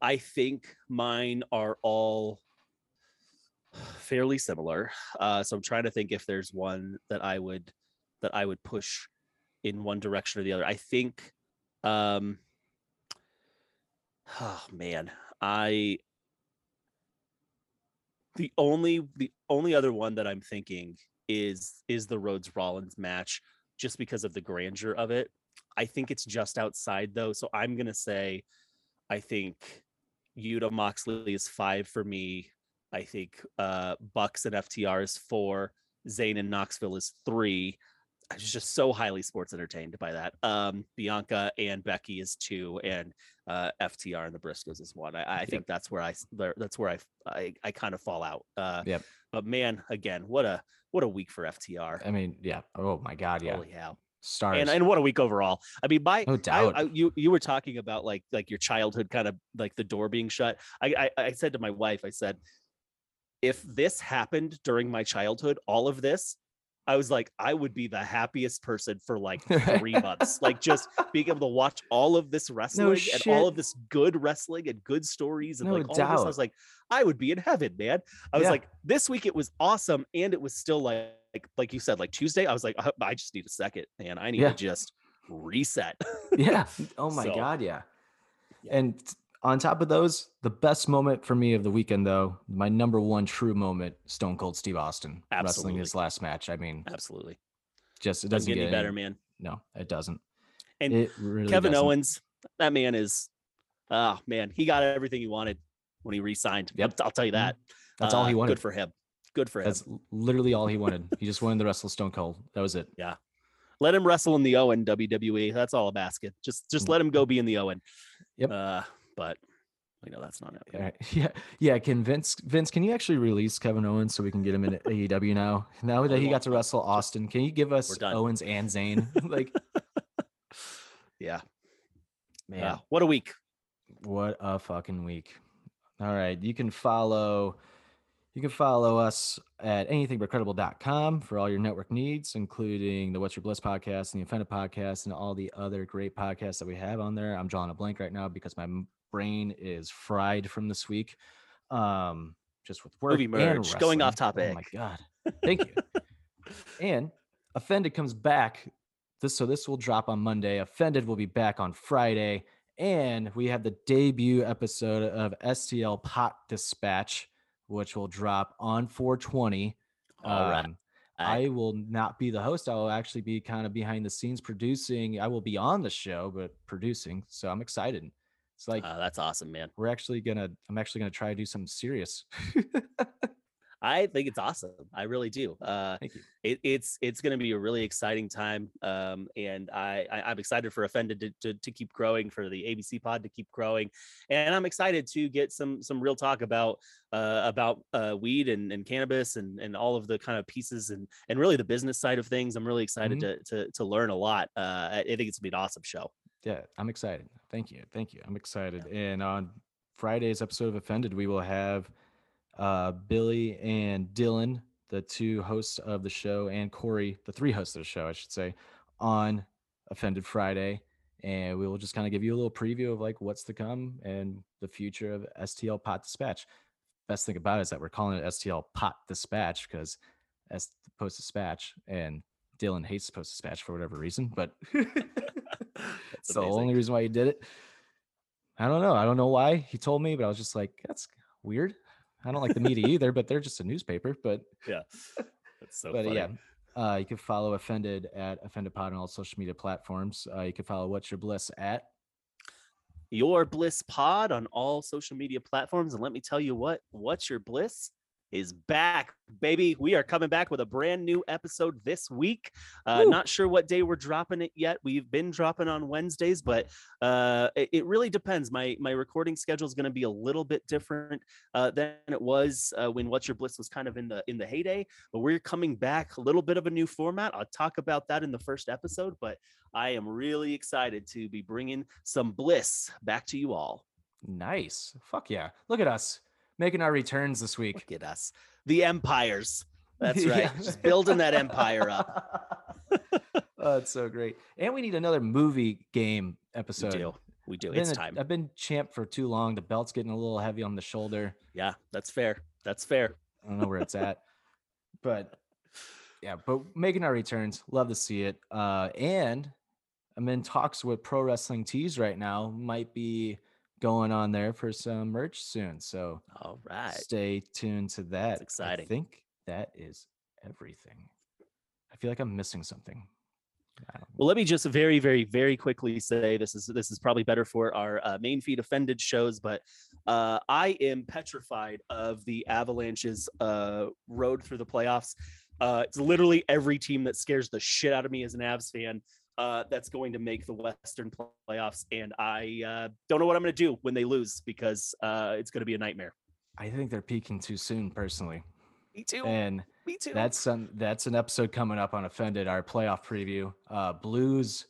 I think mine are all fairly similar. Uh, so I'm trying to think if there's one that I would that I would push in one direction or the other. I think um oh man, I the only the only other one that I'm thinking is is the Rhodes Rollins match just because of the grandeur of it. I think it's just outside though, so I'm gonna say I think Yuta Moxley is five for me. I think uh Bucks and FTR is four. Zayn and Knoxville is three. I was just so highly sports entertained by that. Um, Bianca and Becky is two, and uh, FTR and the Briscoes is one. I, I think that's where I that's where I I kind of fall out. Uh, Yep. But man, again, what a what a week for FTR. I mean, yeah. Oh my God. Yeah. Holy hell! Stars. And and what a week overall. I mean, by No doubt. I, you you were talking about like like your childhood kind of like the door being shut. I, I I said to my wife, I said, if this happened during my childhood, all of this, I was like, I would be the happiest person for like three months. Like just being able to watch all of this wrestling and all of this good wrestling and good stories and No like all of this. I was like, I would be in heaven, man. I was Yeah. like, this week it was awesome, and it was still like, like, like you said, like Tuesday. I was like, "Uh, I just need a second, and I need Yeah. to just reset. yeah. Oh my So, god, yeah. yeah. And on top of those, the best moment for me of the weekend, though, my number one true moment, Stone Cold Steve Austin wrestling his last match. I mean, Absolutely, just it doesn't doesn't get any better, any- man. No, it doesn't. And it really Kevin doesn't. Owens, that man is, oh man, he got everything he wanted when he re-signed. Yep. I'll, I'll tell you Mhm. that. That's all he Uh, wanted. Good for him. Good for him. That's literally all he wanted. he just wanted to wrestle Stone Cold. That was it. Yeah. Let him wrestle in the Owen WWE. That's all a basket. Just just Mm. let him go be in the Owen. Yep. Uh, but we know that's not happening. Alright, Yeah, yeah. Can Vince, Vince, can you actually release Kevin Owens so we can get him in AEW now? Now that he got to wrestle Austin, can you give us. Owens and Zayn? like, Yeah. man, Yeah. What a week. what a fucking week! All right, you can follow, you can follow us at anythingbutcredible.com for all your network needs, including the What's Your Bliss podcast and the Offended podcast and all the other great podcasts that we have on there. I'm drawing a blank right now because my brain is fried from this week. Um, just with work Movie merge. Going off topic. Oh my god! Thank you. and Offended comes back. This so this will drop on Monday. Offended will be back on Friday, and we have the debut episode of STL Pot Dispatch, which will drop on 420. All right. Um, I will not be the host. I will actually be kind of behind the scenes producing. I will be on the show, but producing. So I'm excited. It's like Uh, that's awesome, man. we're actually gonna. I'm actually gonna try to do something serious. I think it's awesome. I really do. Uh, Thank you. it, it's it's going to be a really exciting time, um, and I, I I'm excited for Offended to, to to keep growing, for the ABC Pod to keep growing, and I'm excited to get some some real talk about uh, about uh, weed and, and cannabis and and all of the kind of pieces and and really the business side of things. I'm really excited Mhm. to, to to learn a lot. Uh, I think it's gonna be an awesome show. Yeah, I'm excited. Thank you. Thank you. I'm excited. And on Friday's episode of Offended, we will have uh, Billy and Dylan, the two hosts of the show, and Corey, the three hosts of the show, I should say, on Offended Friday. And we will just kind of give you a little preview of like what's to come and the future of STL Pot Dispatch. Best thing about it is that we're calling it STL Pot Dispatch because as Post Dispatch and Dylan hates Post Dispatch for whatever reason, but it's the only reason why he did it. I don't know. I don't know why he told me, but I was just like, that's weird. I don't like the media either, but they're just a newspaper. But Yeah, that's so but funny. yeah, uh, you can follow Offended at Offended Pod on all social media platforms. Uh, you can follow What's Your Bliss at your bliss pod on all social media platforms and let me tell you what what's your bliss is back. Baby we are coming back with a brand new episode this week. Uh not sure what day we're dropping it yet. We've been dropping on wednesdays but uh it, it really depends. My my recording schedule is going to be a little bit different uh than it was uh, when what's your bliss was kind of in the in the heyday but we're coming back. A little bit of a new format. I'll talk about that in the first episode but I am really excited to be bringing some bliss back to you all. Nice. Fuck yeah. Look at us making our returns this week. Look at us, the empires. That's right. Yeah. Just building that empire up. oh, it's so great. And we need another movie game episode. We do. We do. It's a- time. I've been champ for too long. The belt's getting a little heavy on the shoulder. Yeah, that's fair. That's fair. I don't know where it's at, but yeah, but making our returns, love to see it. Uh, and I'm in talks with Pro Wrestling Tees right now. Might be going on there for some merch soon. So All right. stay tuned to that. exciting. I think that is everything. I feel like I'm missing something. Well, let me just very, very, very quickly say this is this is probably better for our uh, main feed offended shows, but uh, I am petrified of the Avalanche's uh, road through the playoffs. Uh, it's literally every team that scares the shit out of me as an Avs fan. Uh, that's going to make the Western playoffs, and I uh, don't know what I'm going to do when they lose because uh, it's going to be a nightmare. I think they're peaking too soon, personally. Me too. And me too. That's some that's an episode coming up on Offended, our playoff preview. Uh Blues,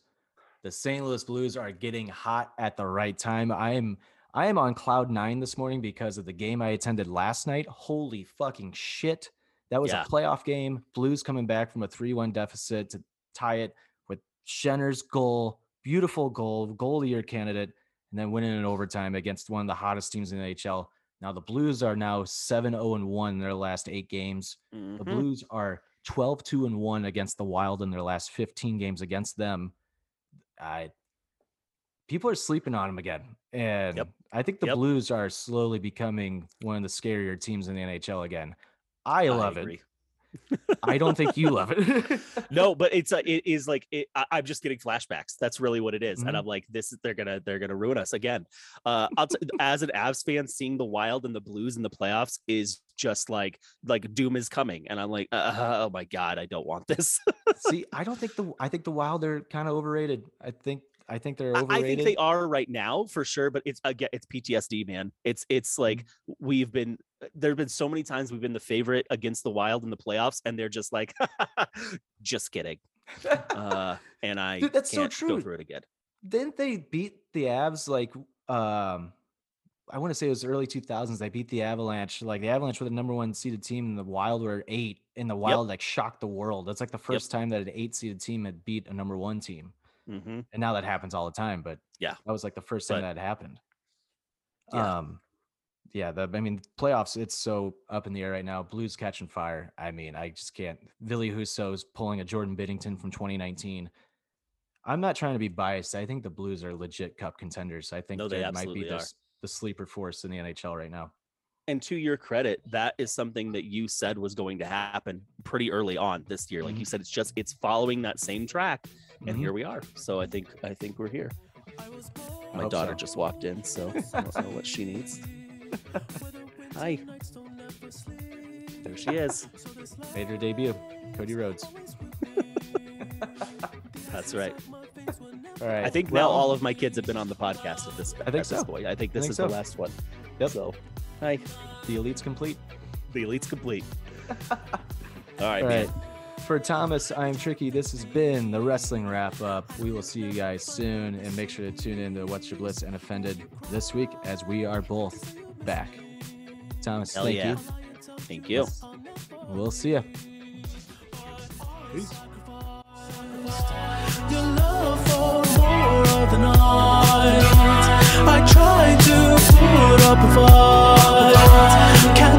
the St. Louis Blues are getting hot at the right time. I'm I am on cloud nine this morning because of the game I attended last night. Holy fucking shit. That was Yeah. a playoff game. Blues coming back from a 3 1 deficit to tie it with Schenner's goal. Beautiful goal, goal of the year candidate, and then winning in overtime against one of the hottest teams in the NHL. Now, the Blues are now 7 0 and 1 in their last eight games. The Mhm. Blues are 12 2 and 1 against the Wild in their last 15 games against them. I people are sleeping on them again. And I think the Yep. Blues are slowly becoming one of the scarier teams in the NHL again. I love it. Agree. I don't think you love it. no, but it's uh, it is like it, I, I'm just getting flashbacks. That's really what it is. Mhm. and I'm like, this is they're gonna they're gonna ruin us again. Uh, I'll t- as an Avs fan, seeing the Wild and the Blues in the playoffs is just like like doom is coming, and I'm like, uh, oh my god, I don't want this. See, I don't think the I think the Wild are kind of overrated. I think I think they're overrated. I think they are right now for sure, but it's again, it's PTSD, man. It's it's like Mm-hmm. we've been there have been so many times we've been the favorite against the Wild in the playoffs, and they're just like, just kidding. Uh, and I Dude, that's so true. go through it again. Didn't they beat the Avs like um I want to say it was early 2000s they beat the Avalanche like the Avalanche were the number 1 seeded team and the Wild were 8 and the Wild like shocked the world. That's like the first time that an 8 seeded team had beat a number 1 team. Hmm And now that happens all the time, but Yeah. That was like the first time But- that happened. Yeah. Um yeah, the I mean playoffs it's so up in the air right now. Blues catching fire. I mean, I just can't. Ville Husso's pulling a Jordan Binnington from 2019. I'm not trying to be biased. I think the Blues are legit cup contenders. I think No, they they might be the, the sleeper force in the NHL right now. And to your credit, that is something that you said was going to happen pretty early on this year. Like you said, it's just it's following that same track, and Mhm. here we are. So I think I think we're here. My daughter so. just walked in, so I don't know what she needs. Hi. There she is. Made her debut. Cody Rhodes. That's right. All right. I think now all of my kids have been on the podcast at this. I think so. point. I think this think is so. the last one. Yep. So, hi. the elite's complete. The elite's complete. all right, All man. Right. For Thomas, I'm Tricky. This has been the wrestling wrap up. We will see you guys soon and make sure to tune in to What's Your Bliss and Offended this week as we are both back. Thomas, Hell thank yeah. you. Thank you. We'll see you. Your love for more of the night. I try to put up a fight. Can't